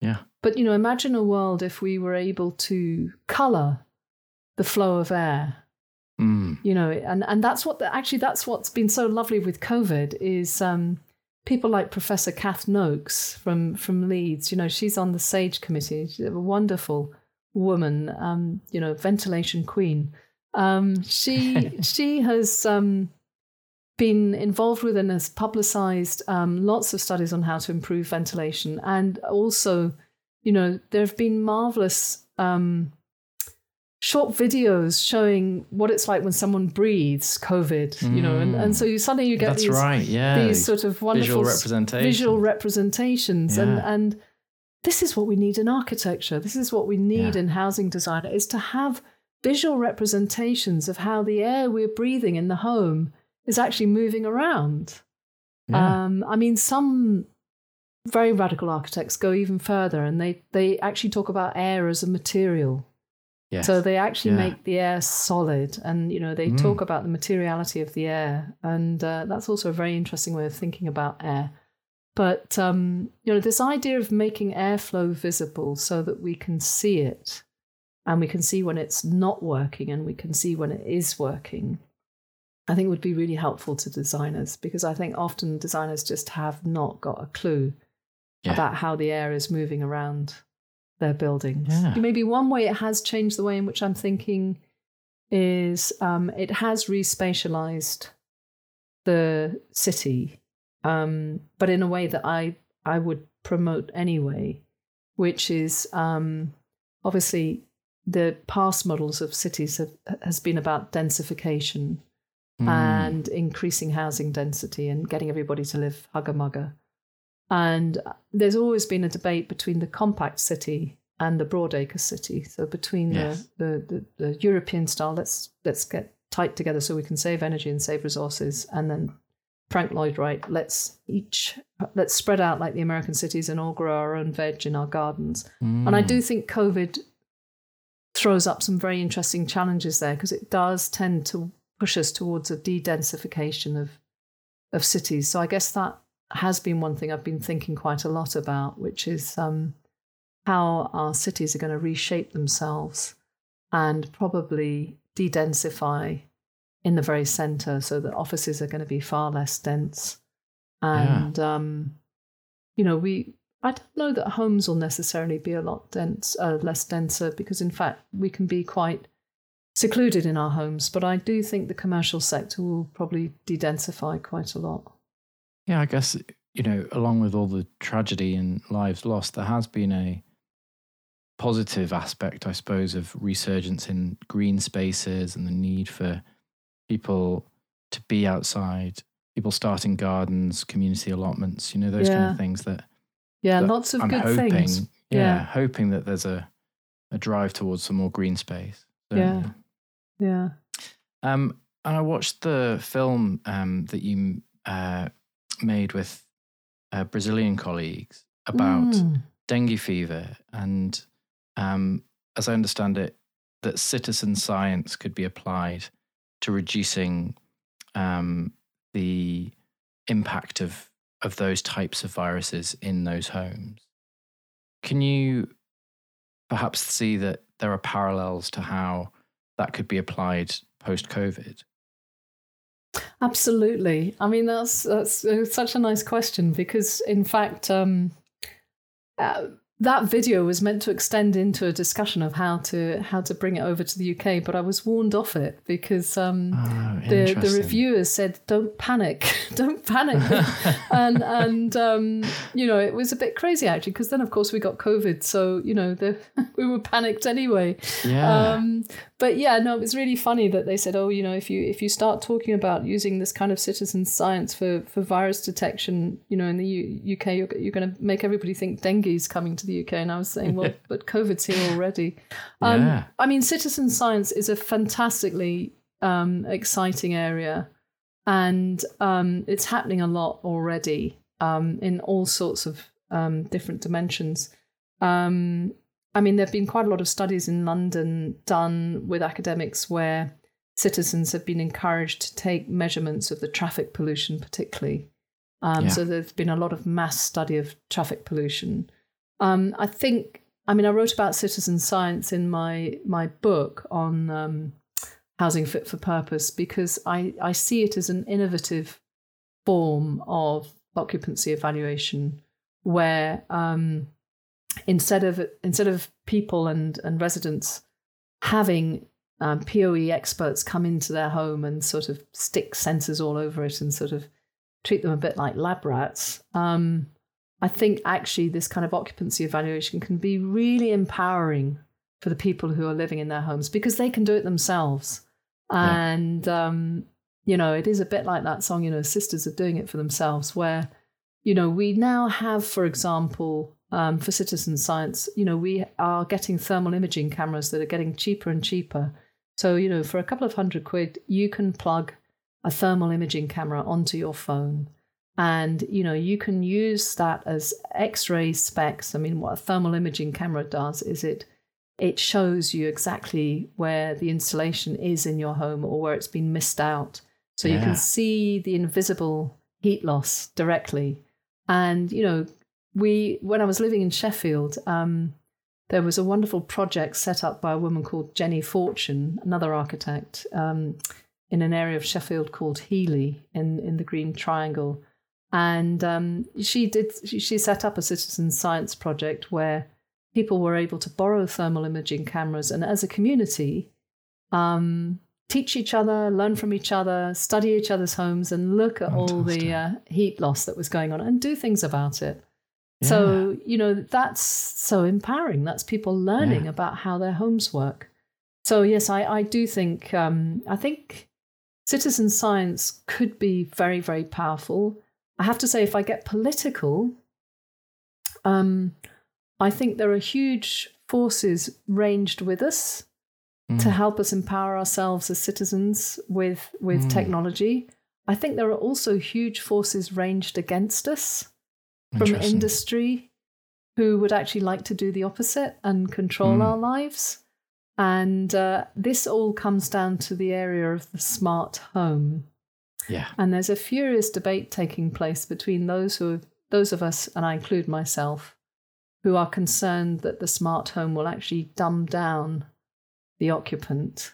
Yeah. But you know, imagine a world if we were able to color the flow of air. Mm. You know, and and that's what the, actually that's what's been so lovely with COVID is um, people like Professor Kath Noakes from from Leeds. You know, she's on the SAGE committee. She's a wonderful woman. Um, you know, ventilation queen. Um, she she has um, been involved with and has publicized um, lots of studies on how to improve ventilation. And also, you know, there have been marvelous um, short videos showing what it's like when someone breathes COVID, mm. you know, and, and so you suddenly you get That's these, right, yeah. these sort of wonderful visual, representation. visual representations. Yeah. And, and this is what we need in architecture. This is what we need yeah. in housing design is to have visual representations of how the air we're breathing in the home is actually moving around. Yeah. Um, I mean, some very radical architects go even further and they, they actually talk about air as a material. Yes. So they actually yeah. make the air solid and, you know, they mm. talk about the materiality of the air. And uh, that's also a very interesting way of thinking about air. But, um, you know, this idea of making airflow visible so that we can see it and we can see when it's not working and we can see when it is working I think would be really helpful to designers because I think often designers just have not got a clue yeah. about how the air is moving around their buildings. Yeah. Maybe one way it has changed the way in which I'm thinking is um, it has respatialized the city, um, but in a way that I I would promote anyway, which is um, obviously the past models of cities have, has been about densification mm. and increasing housing density and getting everybody to live hugger mugger. And there's always been a debate between the compact city and the broadacre city. So between yes. the, the, the, the European style, let's let's get tight together so we can save energy and save resources, and then Frank Lloyd Wright, let's each let's spread out like the American cities and all grow our own veg in our gardens. Mm. And I do think COVID throws up some very interesting challenges there because it does tend to push us towards a de-densification of of cities. So I guess that has been one thing I've been thinking quite a lot about, which is um, how our cities are going to reshape themselves and probably de-densify in the very centre, so that offices are going to be far less dense. And yeah. um, you know, we I don't know that homes will necessarily be a lot dense, uh, less denser, because in fact we can be quite secluded in our homes. But I do think the commercial sector will probably de-densify quite a lot. Yeah, I guess you know, along with all the tragedy and lives lost, there has been a positive aspect, I suppose, of resurgence in green spaces and the need for people to be outside, people starting gardens, community allotments, you know, those yeah. kind of things that. Yeah, that lots of I'm good hoping, things. Yeah, yeah, hoping that there's a, a drive towards some more green space. Yeah. Yeah. Um, and I watched the film um, that you uh, made with uh, Brazilian colleagues about mm. dengue fever. And um, as I understand it, that citizen science could be applied to reducing um, the impact of, of those types of viruses in those homes. Can you perhaps see that there are parallels to how that could be applied post COVID? Absolutely. I mean, that's that's uh, such a nice question because, in fact, um, uh, that video was meant to extend into a discussion of how to how to bring it over to the UK, but I was warned off it because um, oh, the the reviewers said, "Don't panic, don't panic," and and um, you know it was a bit crazy actually because then of course we got COVID, so you know the, we were panicked anyway. Yeah. Um, but yeah, no, it was really funny that they said, "Oh, you know, if you if you start talking about using this kind of citizen science for for virus detection, you know, in the U- UK, you're you're going to make everybody think dengue is coming to the." The UK, and I was saying, well, but COVID's here already. Um, yeah. I mean, citizen science is a fantastically um, exciting area, and um, it's happening a lot already um, in all sorts of um, different dimensions. Um, I mean, there have been quite a lot of studies in London done with academics where citizens have been encouraged to take measurements of the traffic pollution, particularly. Um, yeah. So there's been a lot of mass study of traffic pollution. Um, I think, I mean, I wrote about citizen science in my my book on um, housing fit for purpose because I, I see it as an innovative form of occupancy evaluation where um, instead of instead of people and, and residents having um, POE experts come into their home and sort of stick sensors all over it and sort of treat them a bit like lab rats. Um, I think actually this kind of occupancy evaluation can be really empowering for the people who are living in their homes because they can do it themselves. Yeah. And, um, you know, it is a bit like that song, you know, Sisters are doing it for themselves, where, you know, we now have, for example, um, for citizen science, you know, we are getting thermal imaging cameras that are getting cheaper and cheaper. So, you know, for a couple of hundred quid, you can plug a thermal imaging camera onto your phone and you know you can use that as x-ray specs. I mean what a thermal imaging camera does is it it shows you exactly where the insulation is in your home or where it's been missed out. So yeah. you can see the invisible heat loss directly. And you know we when i was living in sheffield um, there was a wonderful project set up by a woman called jenny fortune another architect um, in an area of sheffield called Heeley in, in the green triangle and um, she did. She set up a citizen science project where people were able to borrow thermal imaging cameras and, as a community, um, teach each other, learn from each other, study each other's homes, and look at Fantastic. all the uh, heat loss that was going on and do things about it. Yeah. So you know that's so empowering. That's people learning yeah. about how their homes work. So yes, I, I do think um, I think citizen science could be very very powerful. I have to say, if I get political, um, I think there are huge forces ranged with us mm. to help us empower ourselves as citizens with with mm. technology. I think there are also huge forces ranged against us from industry who would actually like to do the opposite and control mm. our lives. And uh, this all comes down to the area of the smart home. Yeah. And there's a furious debate taking place between those who those of us, and I include myself, who are concerned that the smart home will actually dumb down the occupant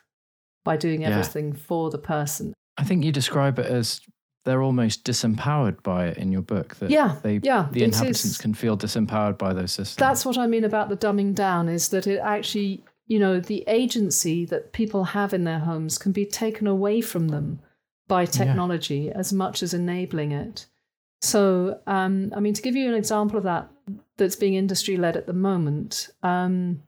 by doing everything yeah. for the person. I think you describe it as they're almost disempowered by it in your book. That Yeah, they, yeah, the inhabitants is- can feel disempowered by those systems. That's what I mean about the dumbing down is that it actually, you know, the agency that people have in their homes can be taken away from them by technology as much as enabling it. So, um, I mean, to give you an example of that that's being industry led at the moment, um,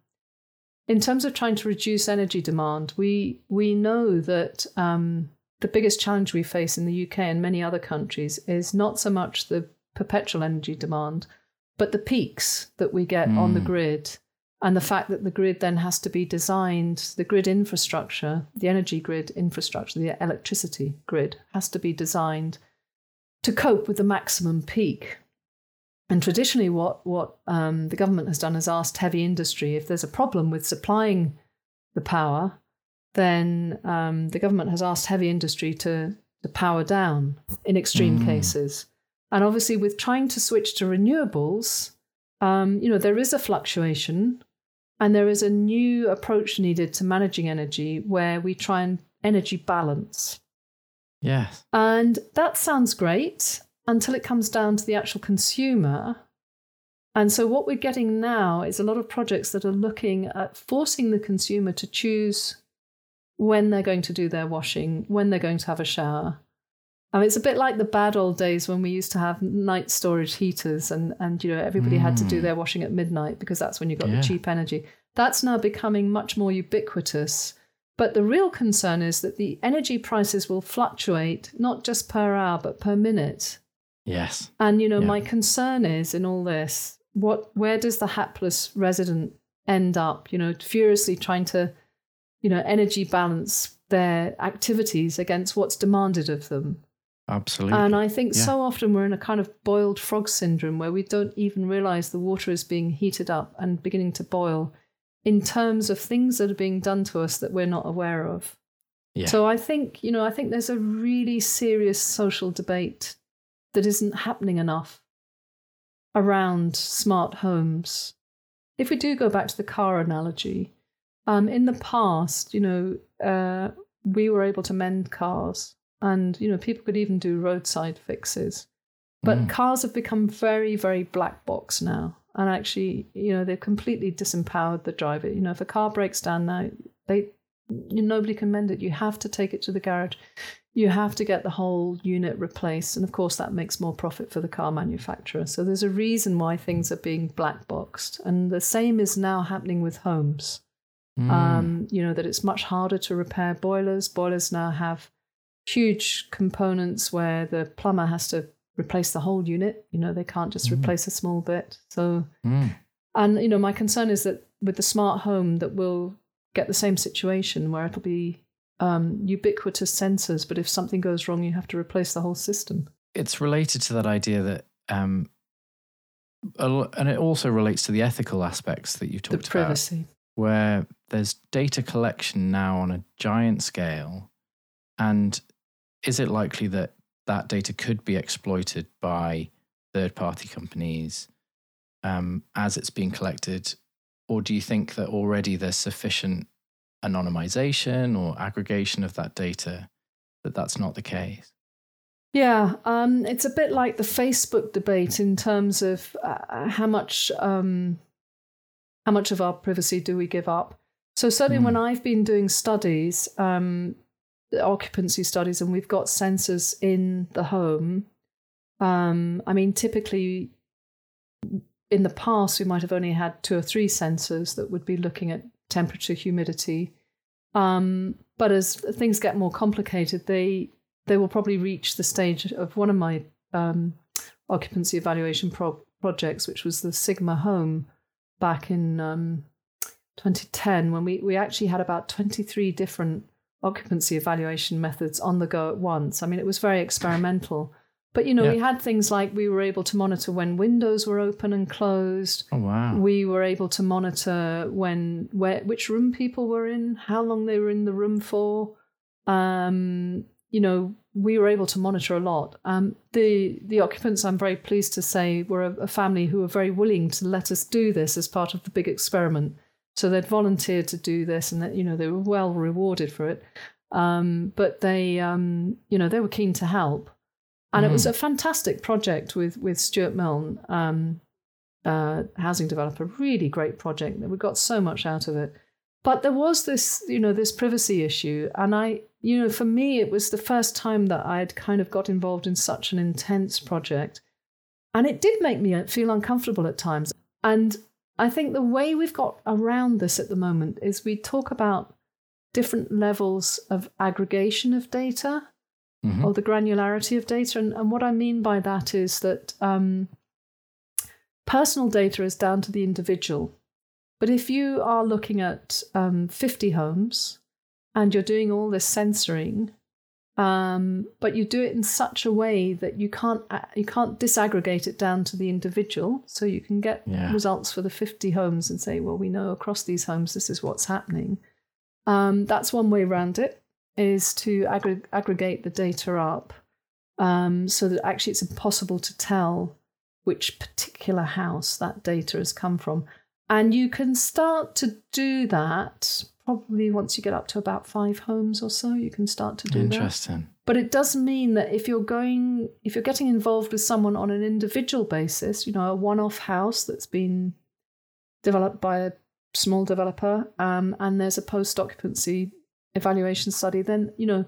in terms of trying to reduce energy demand, we we know that um, the biggest challenge we face in the UK and many other countries is not so much the perpetual energy demand, but the peaks that we get on the Mm. grid and the fact that the grid then has to be designed, the grid infrastructure, the energy grid infrastructure, the electricity grid has to be designed to cope with the maximum peak. And traditionally, what, what um, the government has done is asked heavy industry if there's a problem with supplying the power, then um, the government has asked heavy industry to, to power down in extreme Mm. cases. And obviously, with trying to switch to renewables, um, you know, there is a fluctuation and there is a new approach needed to managing energy where we try and energy balance. yes. And that sounds great until it comes down to the actual consumer. And so, what we're getting now is a lot of projects that are looking at forcing the consumer to choose when they're going to do their washing, when they're going to have a shower. I mean, it's a bit like the bad old days when we used to have night storage heaters and, and you know, everybody had to do Mm. their washing at midnight because that's when you got Yeah. the cheap energy. That's now becoming much more ubiquitous. But the real concern is that the energy prices will fluctuate not just per hour, but per minute. Yes. And you know, Yeah. my concern is in all this, what where does the hapless resident end up? You know, furiously trying to, you know, energy balance their activities against what's demanded of them. Absolutely. And I think Yeah. so often we're in a kind of boiled frog syndrome where we don't even realize the water is being heated up and beginning to boil in terms of things that are being done to us that we're not aware of. yeah. So I think, you know, I think there's a really serious social debate that isn't happening enough around smart homes. If we do go back to the car analogy, um, in the past, you know, uh, we were able to mend cars and, you know, people could even do roadside fixes. But Mm. cars have become very, very black box now. And actually, you know, they've completely disempowered the driver. You know, if a car breaks down now, they you, nobody can mend it. You have to take it to the garage. You have to get the whole unit replaced. And of course, that makes more profit for the car manufacturer. So there's a reason why things are being black boxed. And the same is now happening with homes. Mm. Um, you know, that it's much harder to repair boilers. Boilers now have huge components where the plumber has to replace the whole unit. You know, they can't just Mm. replace a small bit. So Mm. and you know, my concern is that with the smart home, that we'll get the same situation where it'll be um, ubiquitous sensors, but if something goes wrong, you have to replace the whole system. it's related to that idea that um and it also relates to the ethical aspects that you The talked about privacy. where there's data collection now on a giant scale and is it likely that that data could be exploited by third party companies um, as it's being collected or do you think that already there's sufficient anonymization or aggregation of that data that that's not the case Yeah, um, it's a bit like the Facebook debate in terms of uh, how much um, how much of our privacy do we give up. So certainly, Hmm. when I've been doing studies, um, occupancy studies, and we've got sensors in the home. Um, I mean, typically, in the past, we might have only had two or three sensors that would be looking at temperature, humidity. Um, but as things get more complicated, they they will probably reach the stage of one of my um, occupancy evaluation pro- projects, which was the Sigma Home back in um, 2010, when we, we actually had about 23 different occupancy evaluation methods on the go at once. I mean, it was very experimental. But, you know, Yeah. we had things like we were able to monitor when windows were open and closed. oh wow We were able to monitor when where which room people were in, how long they were in the room for. Um, you know, we were able to monitor a lot. Um, the the occupants, I'm very pleased to say, were a, a family who were very willing to let us do this as part of the big experiment. So they'd volunteered to do this, and that you know they were well rewarded for it. Um, but they, um, you know, they were keen to help. And it was a fantastic project with with Stewart Milne, um, uh, housing developer. Really great project. We got so much out of it. But there was this, you know, this privacy issue, and I, you know, for me, it was the first time that I had kind of got involved in such an intense project, and it did make me feel uncomfortable at times. And I think the way we've got around this at the moment is we talk about different levels of aggregation of data mm-hmm. or the granularity of data. And, and, what I mean by that is that um, personal data is down to the individual. But if you are looking at um, 50 homes and you're doing all this censoring, um, but you do it in such a way that you can't uh, you can't disaggregate it down to the individual, so you can get yeah. results for the 50 homes and say, well, we know across these homes this is what's happening. Um, that's one way around it is to aggr- aggregate the data up um, so that actually it's impossible to tell which particular house that data has come from. And you can start to do that probably once you get up to about five homes or so, you can start to do that. Interesting. that. But it does mean that if you're going, if you're getting involved with someone on an individual basis, you know, a one off house that's been developed by a small developer um, and there's a post occupancy evaluation study, then, you know,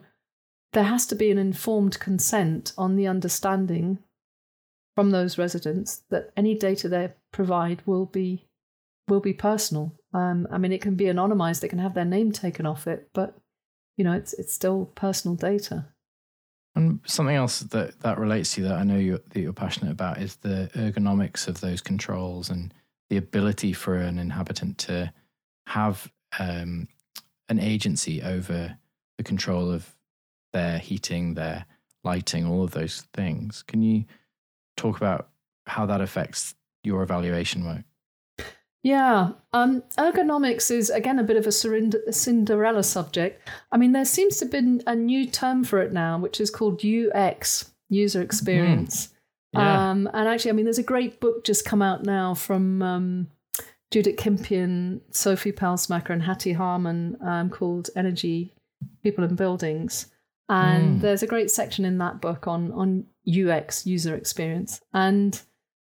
there has to be an informed consent on the understanding from those residents that any data they provide will be will be personal. Um, I mean, it can be anonymized; they can have their name taken off it, but you know, it's it's still personal data. And something else that that relates to that I know you're, that you're passionate about is the ergonomics of those controls and the ability for an inhabitant to have um, an agency over the control of their heating, their lighting, all of those things. Can you talk about how that affects your evaluation work? Yeah, um, ergonomics is again a bit of a Cinderella subject. I mean, there seems to have been a new term for it now, which is called UX, user experience. Mm. Yeah. Um, and actually, I mean, there's a great book just come out now from um, Judith Kimpian, Sofie Pelsmakers, and Hattie Hartman um, called Energy, People and Buildings. And mm. there's a great section in that book on on UX, user experience. And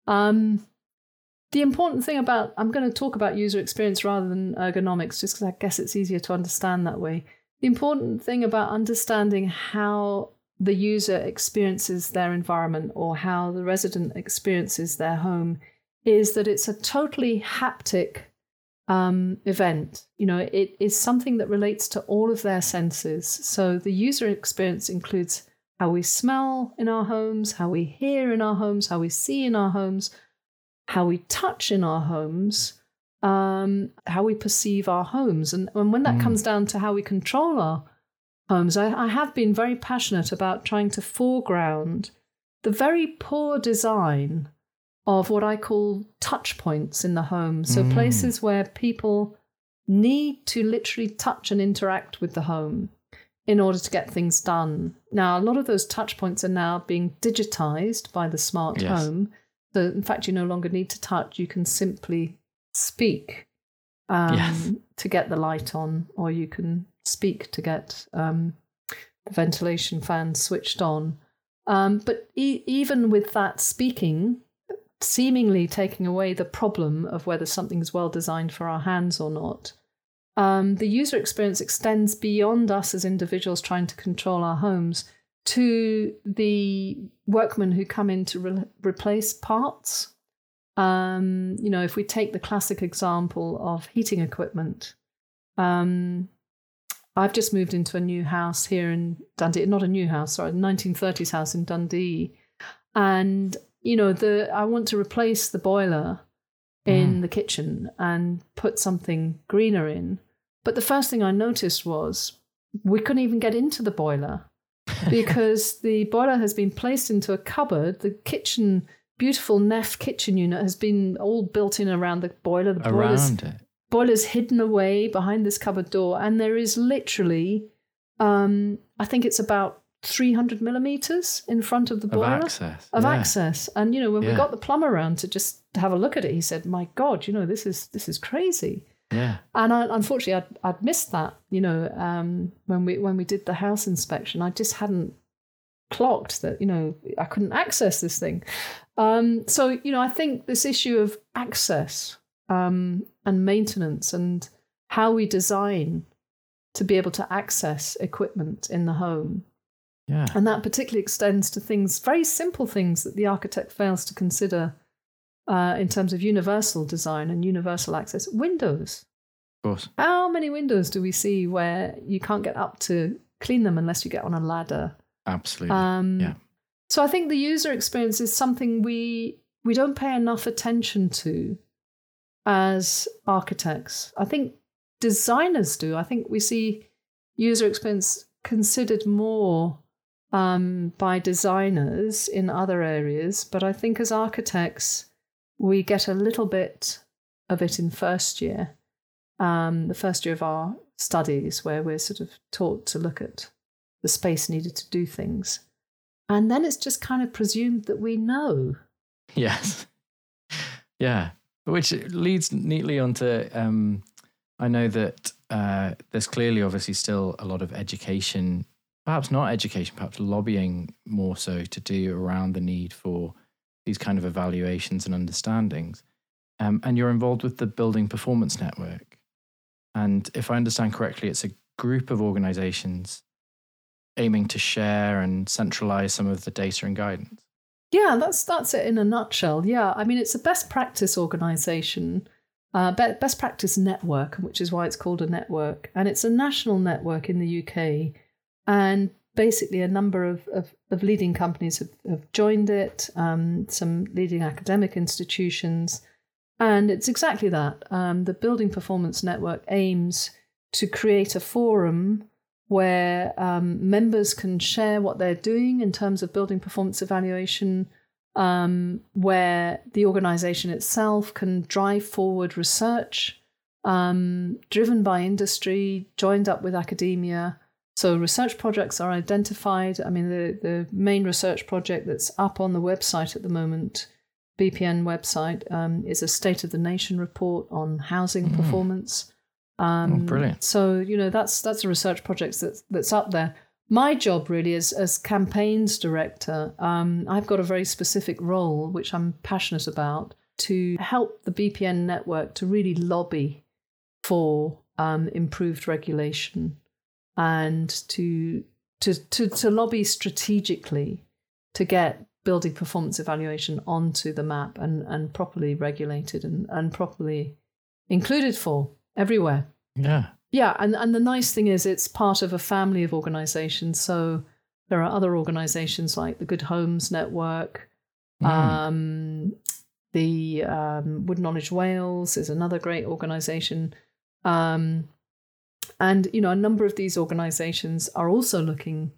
um, the important thing about, I'm going to talk about user experience rather than ergonomics, just because I guess it's easier to understand that way. The important thing about understanding how the user experiences their environment or how the resident experiences their home is that it's a totally haptic um, event. You know, it is something that relates to all of their senses. So the user experience includes how we smell in our homes, how we hear in our homes, how we see in our homes, how we touch in our homes, um, how we perceive our homes. And, and when that mm. comes down to how we control our homes, I, I have been very passionate about trying to foreground the very poor design of what I call touch points in the home. So mm. places where people need to literally touch and interact with the home in order to get things done. Now, a lot of those touch points are now being digitized by the smart yes. home. So, in fact, you no longer need to touch, you can simply speak um, yes. to get the light on, or you can speak to get um, the ventilation fan switched on. Um, but e- even with that speaking, seemingly taking away the problem of whether something is well designed for our hands or not, um, the user experience extends beyond us as individuals trying to control our homes to the workmen who come in to re- replace parts. Um, you know, if we take the classic example of heating equipment, um, I've just moved into a new house here in Dundee, not a new house, sorry, a 1930s house in Dundee. And, you know, the I want to replace the boiler in mm. the kitchen and put something greener in. But the first thing I noticed was we couldn't even get into the boiler because the boiler has been placed into a cupboard. The kitchen, beautiful Neff kitchen unit, has been all built in around the boiler. The around it. Boiler's hidden away behind this cupboard door, and there is literally, um, I think it's about 300 millimeters in front of the boiler of access. Of yeah. access. And you know, when yeah. we got the plumber around to just have a look at it, he said, "My God, you know, this is this is crazy." Yeah. And I, unfortunately, I'd, I'd missed that. You know, um, when we when we did the house inspection, I just hadn't clocked that you know I couldn't access this thing. Um, so you know, I think this issue of access um, and maintenance and how we design to be able to access equipment in the home. Yeah. And that particularly extends to things, very simple things that the architect fails to consider uh, in terms of universal design and universal access. Windows. Of course. How many windows do we see where you can't get up to clean them unless you get on a ladder? Absolutely. Um, yeah. So I think the user experience is something we we don't pay enough attention to as architects. I think designers do. I think we see user experience considered more um, by designers in other areas, but I think as architects, we get a little bit of it in first year, um, the first year of our studies, where we're sort of taught to look at the space needed to do things. And then it's just kind of presumed that we know. Yes. Yeah. Which leads neatly onto um, I know that uh, there's clearly obviously still a lot of education, perhaps not education, perhaps lobbying more so to do around the need for these kind of evaluations and understandings. Um, and you're involved with the Building Performance Network. And if I understand correctly, it's a group of organizations aiming to share and centralize some of the data and guidance. Yeah, that's that's it in a nutshell. Yeah, I mean it's a best practice organization, uh, best practice network, which is why it's called a network, and it's a national network in the UK, and basically a number of, of, of leading companies have, have joined it, um, some leading academic institutions, and it's exactly that. Um, the Building Performance Network aims to create a forum where um, members can share what they're doing in terms of building performance evaluation, um, where the organization itself can drive forward research um, driven by industry, joined up with academia. So, research projects are identified. I mean, the, the main research project that's up on the website at the moment, BPN website, um, is a State of the Nation report on housing mm. performance. Um, oh, brilliant! So you know that's that's a research project that's that's up there. My job really is as campaigns director. Um, I've got a very specific role which I'm passionate about to help the BPN network to really lobby for um, improved regulation and to, to to to lobby strategically to get building performance evaluation onto the map and, and properly regulated and, and properly included for everywhere. Yeah. Yeah, and, and the nice thing is it's part of a family of organizations. So there are other organizations like the Good Homes Network, mm. um, the um, Wood Knowledge Wales is another great organization. Um, and, you know, a number of these organizations are also looking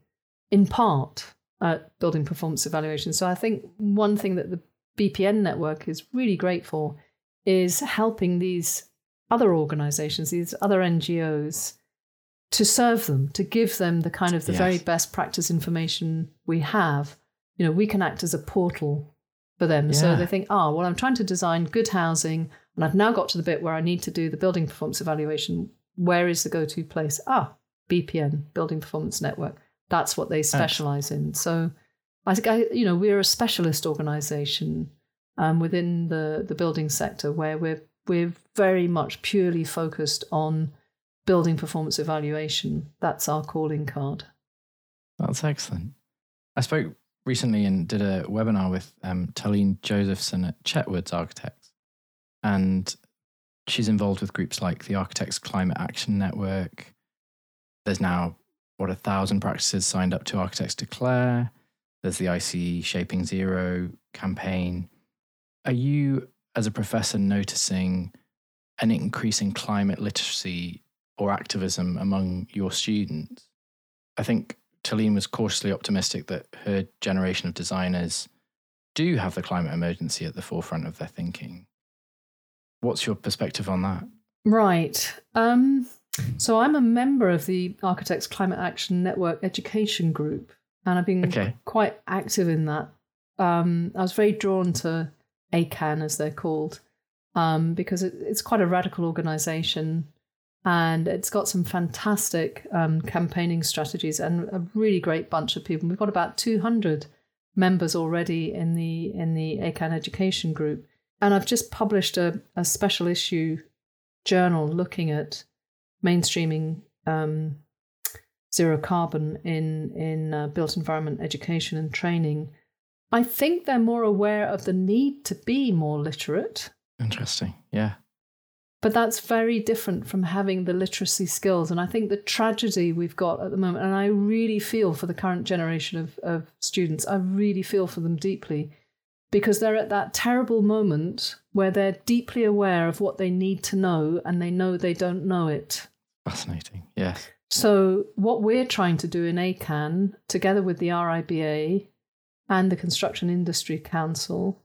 in part at building performance evaluation. So I think one thing that the BPN network is really great for is helping these other organizations, these other NGOs, to serve them, to give them the kind of the yes. very best practice information we have. You know, we can act as a portal for them. Yeah. So they think, oh, well, I'm trying to design good housing, and I've now got to the bit where I need to do the building performance evaluation. Where is the go to place? Ah, BPN, Building Performance Network. That's what they specialize in. So I think, I, you know, we're a specialist organization um, within the, the building sector where we're we're very much purely focused on building performance evaluation. That's our calling card. That's excellent. I spoke recently and did a webinar with um, Talene Josephson at Chetwoods Architects. And she's involved with groups like the Architects Climate Action Network. There's now, what, a thousand practices signed up to Architects Declare. There's the ICE Shaping Zero campaign. Are you as a professor noticing an increase in climate literacy or activism among your students? I think Talene was cautiously optimistic that her generation of designers do have the climate emergency at the forefront of their thinking. What's your perspective on that? Right. Um, so I'm a member of the Architects Climate Action Network Education Group, and I've been okay. quite active in that. Um, I was very drawn to ACAN, as they're called, um, because it, it's quite a radical organization. And it's got some fantastic um, campaigning strategies and a really great bunch of people. We've got about 200 members already in the in the ACAN education group. And I've just published a, a special issue journal looking at mainstreaming um, zero carbon in in uh, built environment education and training. I think they're more aware of the need to be more literate. Interesting. Yeah. But that's very different from having the literacy skills. And I think the tragedy we've got at the moment, and I really feel for the current generation of, of students, I really feel for them deeply because they're at that terrible moment where they're deeply aware of what they need to know and they know they don't know it. Fascinating. Yes. So, what we're trying to do in ACAN, together with the RIBA and the Construction Industry Council,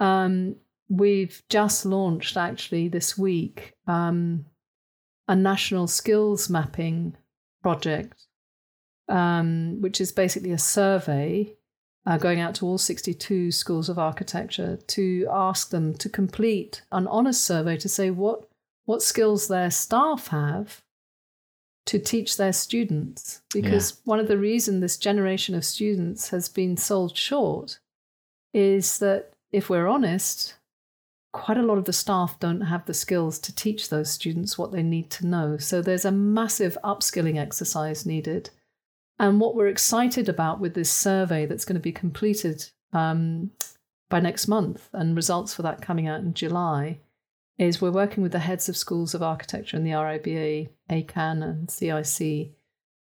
um, we've just launched actually this week um, a national skills mapping project, um, which is basically a survey uh, going out to all 62 schools of architecture to ask them to complete an honest survey to say what, what skills their staff have to teach their students because yeah. one of the reasons this generation of students has been sold short is that if we're honest quite a lot of the staff don't have the skills to teach those students what they need to know so there's a massive upskilling exercise needed and what we're excited about with this survey that's going to be completed um, by next month and results for that coming out in july is we're working with the heads of schools of architecture in the RIBA, ACAN, and CIC.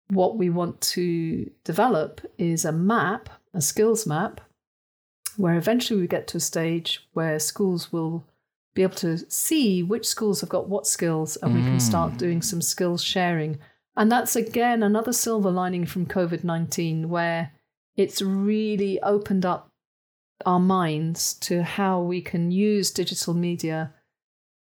What we want to develop is a map, a skills map, where eventually we get to a stage where schools will be able to see which schools have got what skills and we can start mm. doing some skills sharing. And that's again another silver lining from COVID 19 where it's really opened up our minds to how we can use digital media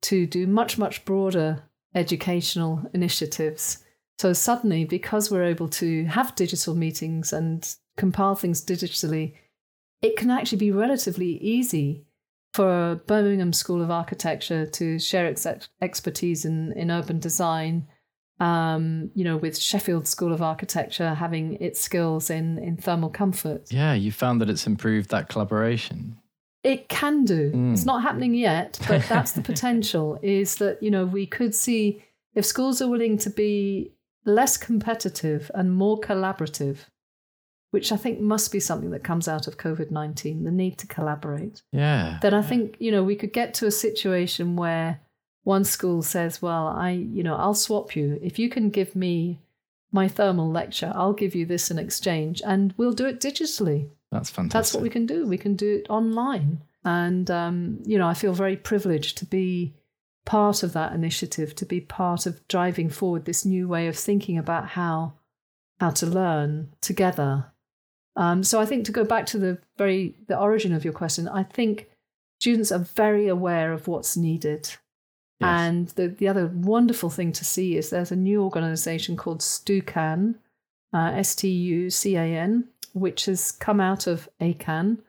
to do much, much broader educational initiatives. So suddenly, because we're able to have digital meetings and compile things digitally, it can actually be relatively easy for Birmingham School of Architecture to share ex- expertise in, in urban design. Um, you know, with Sheffield School of Architecture having its skills in in thermal comfort. Yeah, you found that it's improved that collaboration. It can do. Mm. It's not happening yet, but that's the potential is that, you know, we could see if schools are willing to be less competitive and more collaborative, which I think must be something that comes out of COVID 19, the need to collaborate. Yeah. Then I think, you know, we could get to a situation where one school says, well, I, you know, I'll swap you. If you can give me my thermal lecture, I'll give you this in exchange and we'll do it digitally. That's fantastic. That's what we can do. We can do it online. And, um, you know, I feel very privileged to be part of that initiative, to be part of driving forward this new way of thinking about how, how to learn together. Um, so I think to go back to the very the origin of your question, I think students are very aware of what's needed. Yes. And the, the other wonderful thing to see is there's a new organization called STUCAN, uh, S T U C A N, which has come out of ACAN.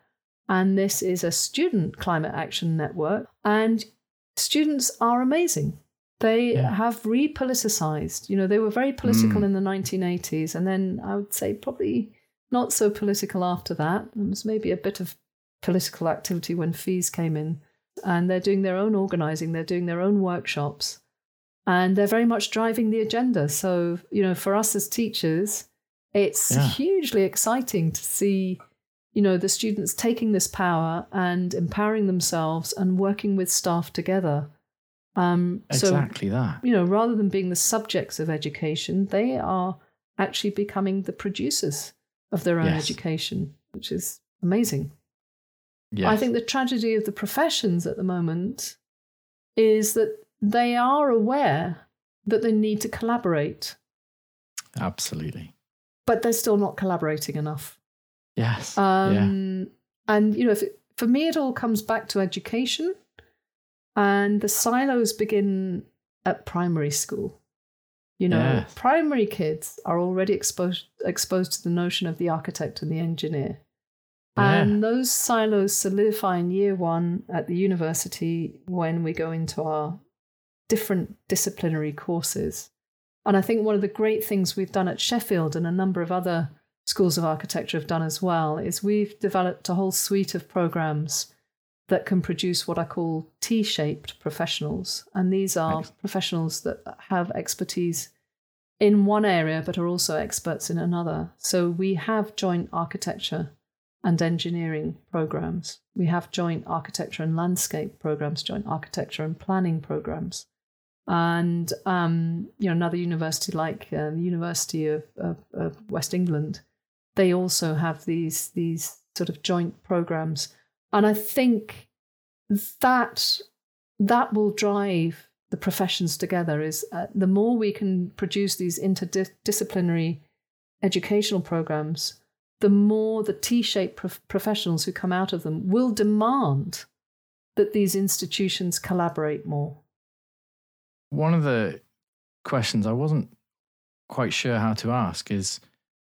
And this is a student climate action network. And students are amazing. They yeah. have repoliticized. You know, they were very political mm. in the 1980s. And then I would say probably not so political after that. There was maybe a bit of political activity when fees came in. And they're doing their own organizing, they're doing their own workshops. And they're very much driving the agenda. So, you know, for us as teachers, it's yeah. hugely exciting to see, you know, the students taking this power and empowering themselves and working with staff together. Um, exactly so, that. You know, rather than being the subjects of education, they are actually becoming the producers of their own yes. education, which is amazing. Yes. I think the tragedy of the professions at the moment is that they are aware that they need to collaborate. Absolutely but they're still not collaborating enough. Yes. Um, yeah. And, you know, it, for me, it all comes back to education. And the silos begin at primary school. You know, yes. primary kids are already exposed exposed to the notion of the architect and the engineer. Yeah. And those silos solidify in year one at the university when we go into our different disciplinary courses. And I think one of the great things we've done at Sheffield and a number of other schools of architecture have done as well is we've developed a whole suite of programs that can produce what I call T shaped professionals. And these are Excellent. professionals that have expertise in one area but are also experts in another. So we have joint architecture and engineering programs. We have joint architecture and landscape programs, joint architecture and planning programs. And um, you know, another university like uh, the University of, of, of West England, they also have these these sort of joint programs and I think that that will drive the professions together. Is uh, the more we can produce these interdisciplinary educational programs, the more the T-shaped prof- professionals who come out of them will demand that these institutions collaborate more. One of the questions I wasn't quite sure how to ask is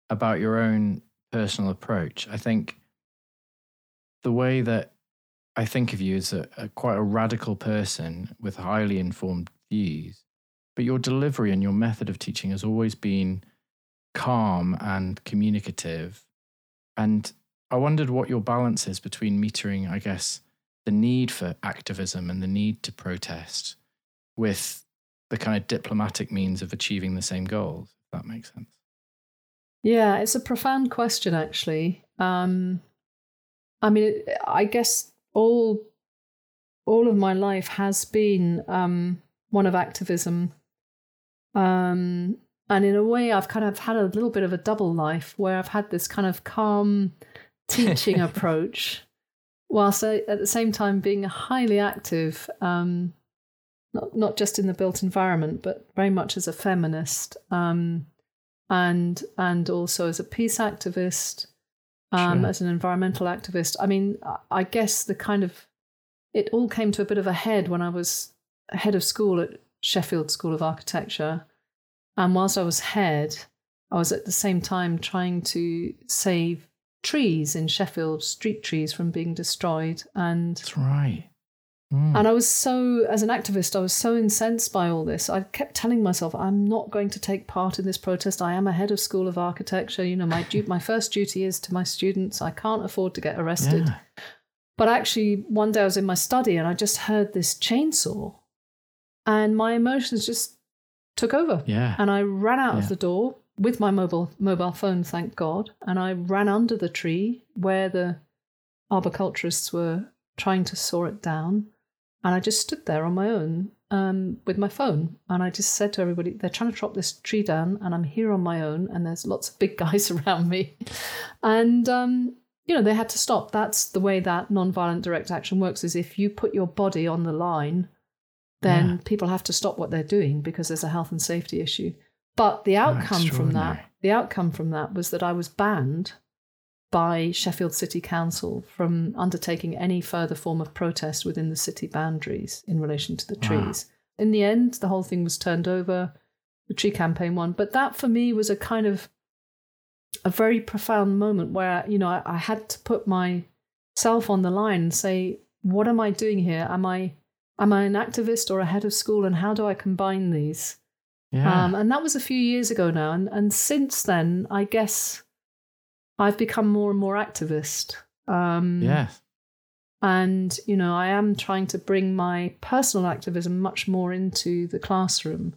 about your own personal approach. I think the way that I think of you as a, a quite a radical person with highly informed views, but your delivery and your method of teaching has always been calm and communicative. And I wondered what your balance is between metering, I guess, the need for activism and the need to protest with the kind of diplomatic means of achieving the same goals, if that makes sense. Yeah, it's a profound question, actually. Um, I mean, I guess all all of my life has been um, one of activism. Um, and in a way, I've kind of had a little bit of a double life where I've had this kind of calm teaching approach, whilst at the same time being highly active, um, not, not just in the built environment, but very much as a feminist um, and, and also as a peace activist um, sure. as an environmental activist. I mean, I guess the kind of it all came to a bit of a head when I was head of school at Sheffield School of Architecture. And whilst I was head, I was at the same time trying to save trees in Sheffield, street trees from being destroyed. And that's right. Mm. And I was so, as an activist, I was so incensed by all this. I kept telling myself, I'm not going to take part in this protest. I am a head of School of Architecture. You know, my du- my first duty is to my students. I can't afford to get arrested. Yeah. But actually, one day I was in my study and I just heard this chainsaw, and my emotions just took over. Yeah. And I ran out yeah. of the door with my mobile mobile phone, thank God, and I ran under the tree where the arboriculturists were trying to saw it down and I just stood there on my own um, with my phone. And I just said to everybody, they're trying to chop this tree down, and I'm here on my own, and there's lots of big guys around me. And, um, you know, they had to stop. That's the way that nonviolent direct action works is if you put your body on the line, then yeah. people have to stop what they're doing because there's a health and safety issue. But the oh, outcome oh, from that, the outcome from that was that I was banned by Sheffield City Council from undertaking any further form of protest within the city boundaries in relation to the trees. Wow. In the end, the whole thing was turned over. The tree campaign won. But that for me was a kind of a very profound moment where, you know, I, I had to put myself on the line and say, what am I doing here? Am I am I an activist or a head of school and how do I combine these? Yeah. Um, and that was a few years ago now. And, and since then, I guess I've become more and more activist. Um, yes. And, you know, I am trying to bring my personal activism much more into the classroom.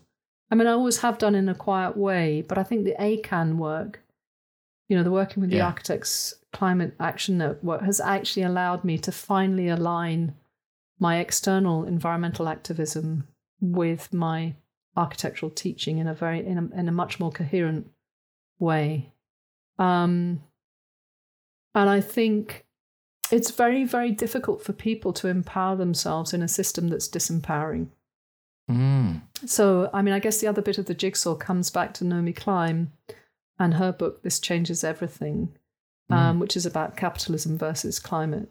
I mean, I always have done in a quiet way, but I think the ACAN work, you know, the working with yeah. the Architects Climate Action Network has actually allowed me to finally align my external environmental activism with my architectural teaching in a very in a, in a much more coherent way. Um, and I think it's very, very difficult for people to empower themselves in a system that's disempowering. Mm. So, I mean, I guess the other bit of the jigsaw comes back to Naomi Klein and her book, This Changes Everything, mm. um, which is about capitalism versus climate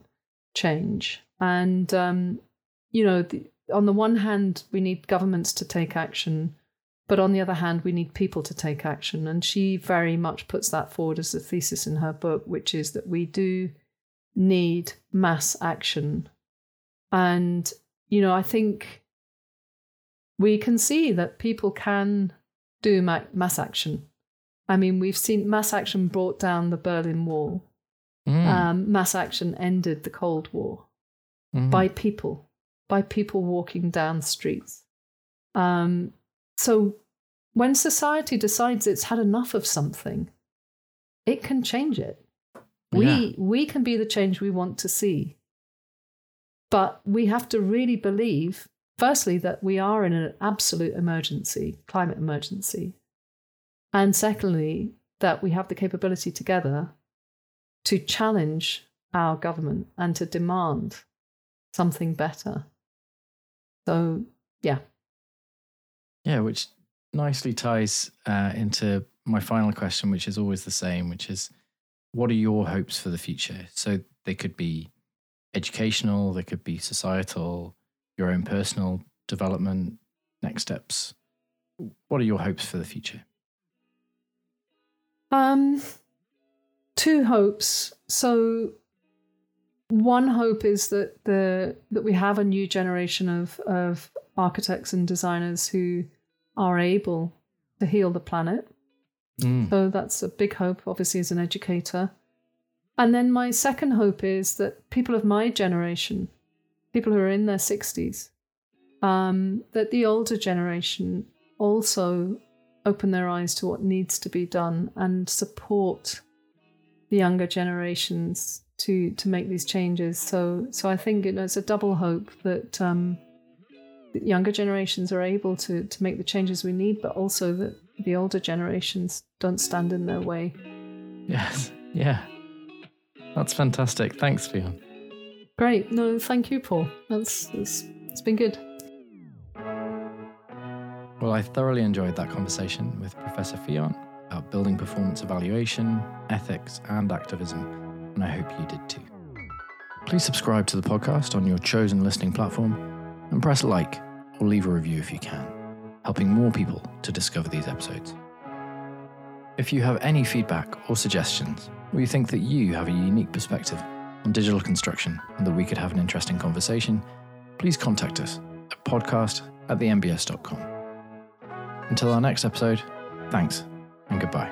change. And, um, you know, the, on the one hand, we need governments to take action but on the other hand, we need people to take action. And she very much puts that forward as a thesis in her book, which is that we do need mass action. And, you know, I think we can see that people can do mass action. I mean, we've seen mass action brought down the Berlin Wall. Mm. Um, mass action ended the Cold War mm. by people, by people walking down streets. Um, so when society decides it's had enough of something, it can change it. We yeah. we can be the change we want to see. But we have to really believe, firstly, that we are in an absolute emergency, climate emergency. And secondly, that we have the capability together to challenge our government and to demand something better. So, yeah. Yeah, which nicely ties uh, into my final question, which is always the same, which is what are your hopes for the future? So they could be educational, they could be societal, your own personal development, next steps. What are your hopes for the future? Um, two hopes. So one hope is that the that we have a new generation of of architects and designers who are able to heal the planet. Mm. So that's a big hope, obviously, as an educator. And then my second hope is that people of my generation, people who are in their 60s, um, that the older generation also open their eyes to what needs to be done and support the younger generations to to make these changes. So so I think you know, it's a double hope that um, younger generations are able to to make the changes we need, but also that the older generations don't stand in their way. Yes, yeah, that's fantastic. Thanks, Fionn. Great. No, thank you, Paul. That's, that's it's been good. Well, I thoroughly enjoyed that conversation with Professor Fionn about building performance evaluation, ethics, and activism, and I hope you did too. Please subscribe to the podcast on your chosen listening platform and press like or leave a review if you can, helping more people to discover these episodes. If you have any feedback or suggestions, or you think that you have a unique perspective on digital construction and that we could have an interesting conversation, please contact us at podcast at thenbs.com. Until our next episode, thanks and goodbye.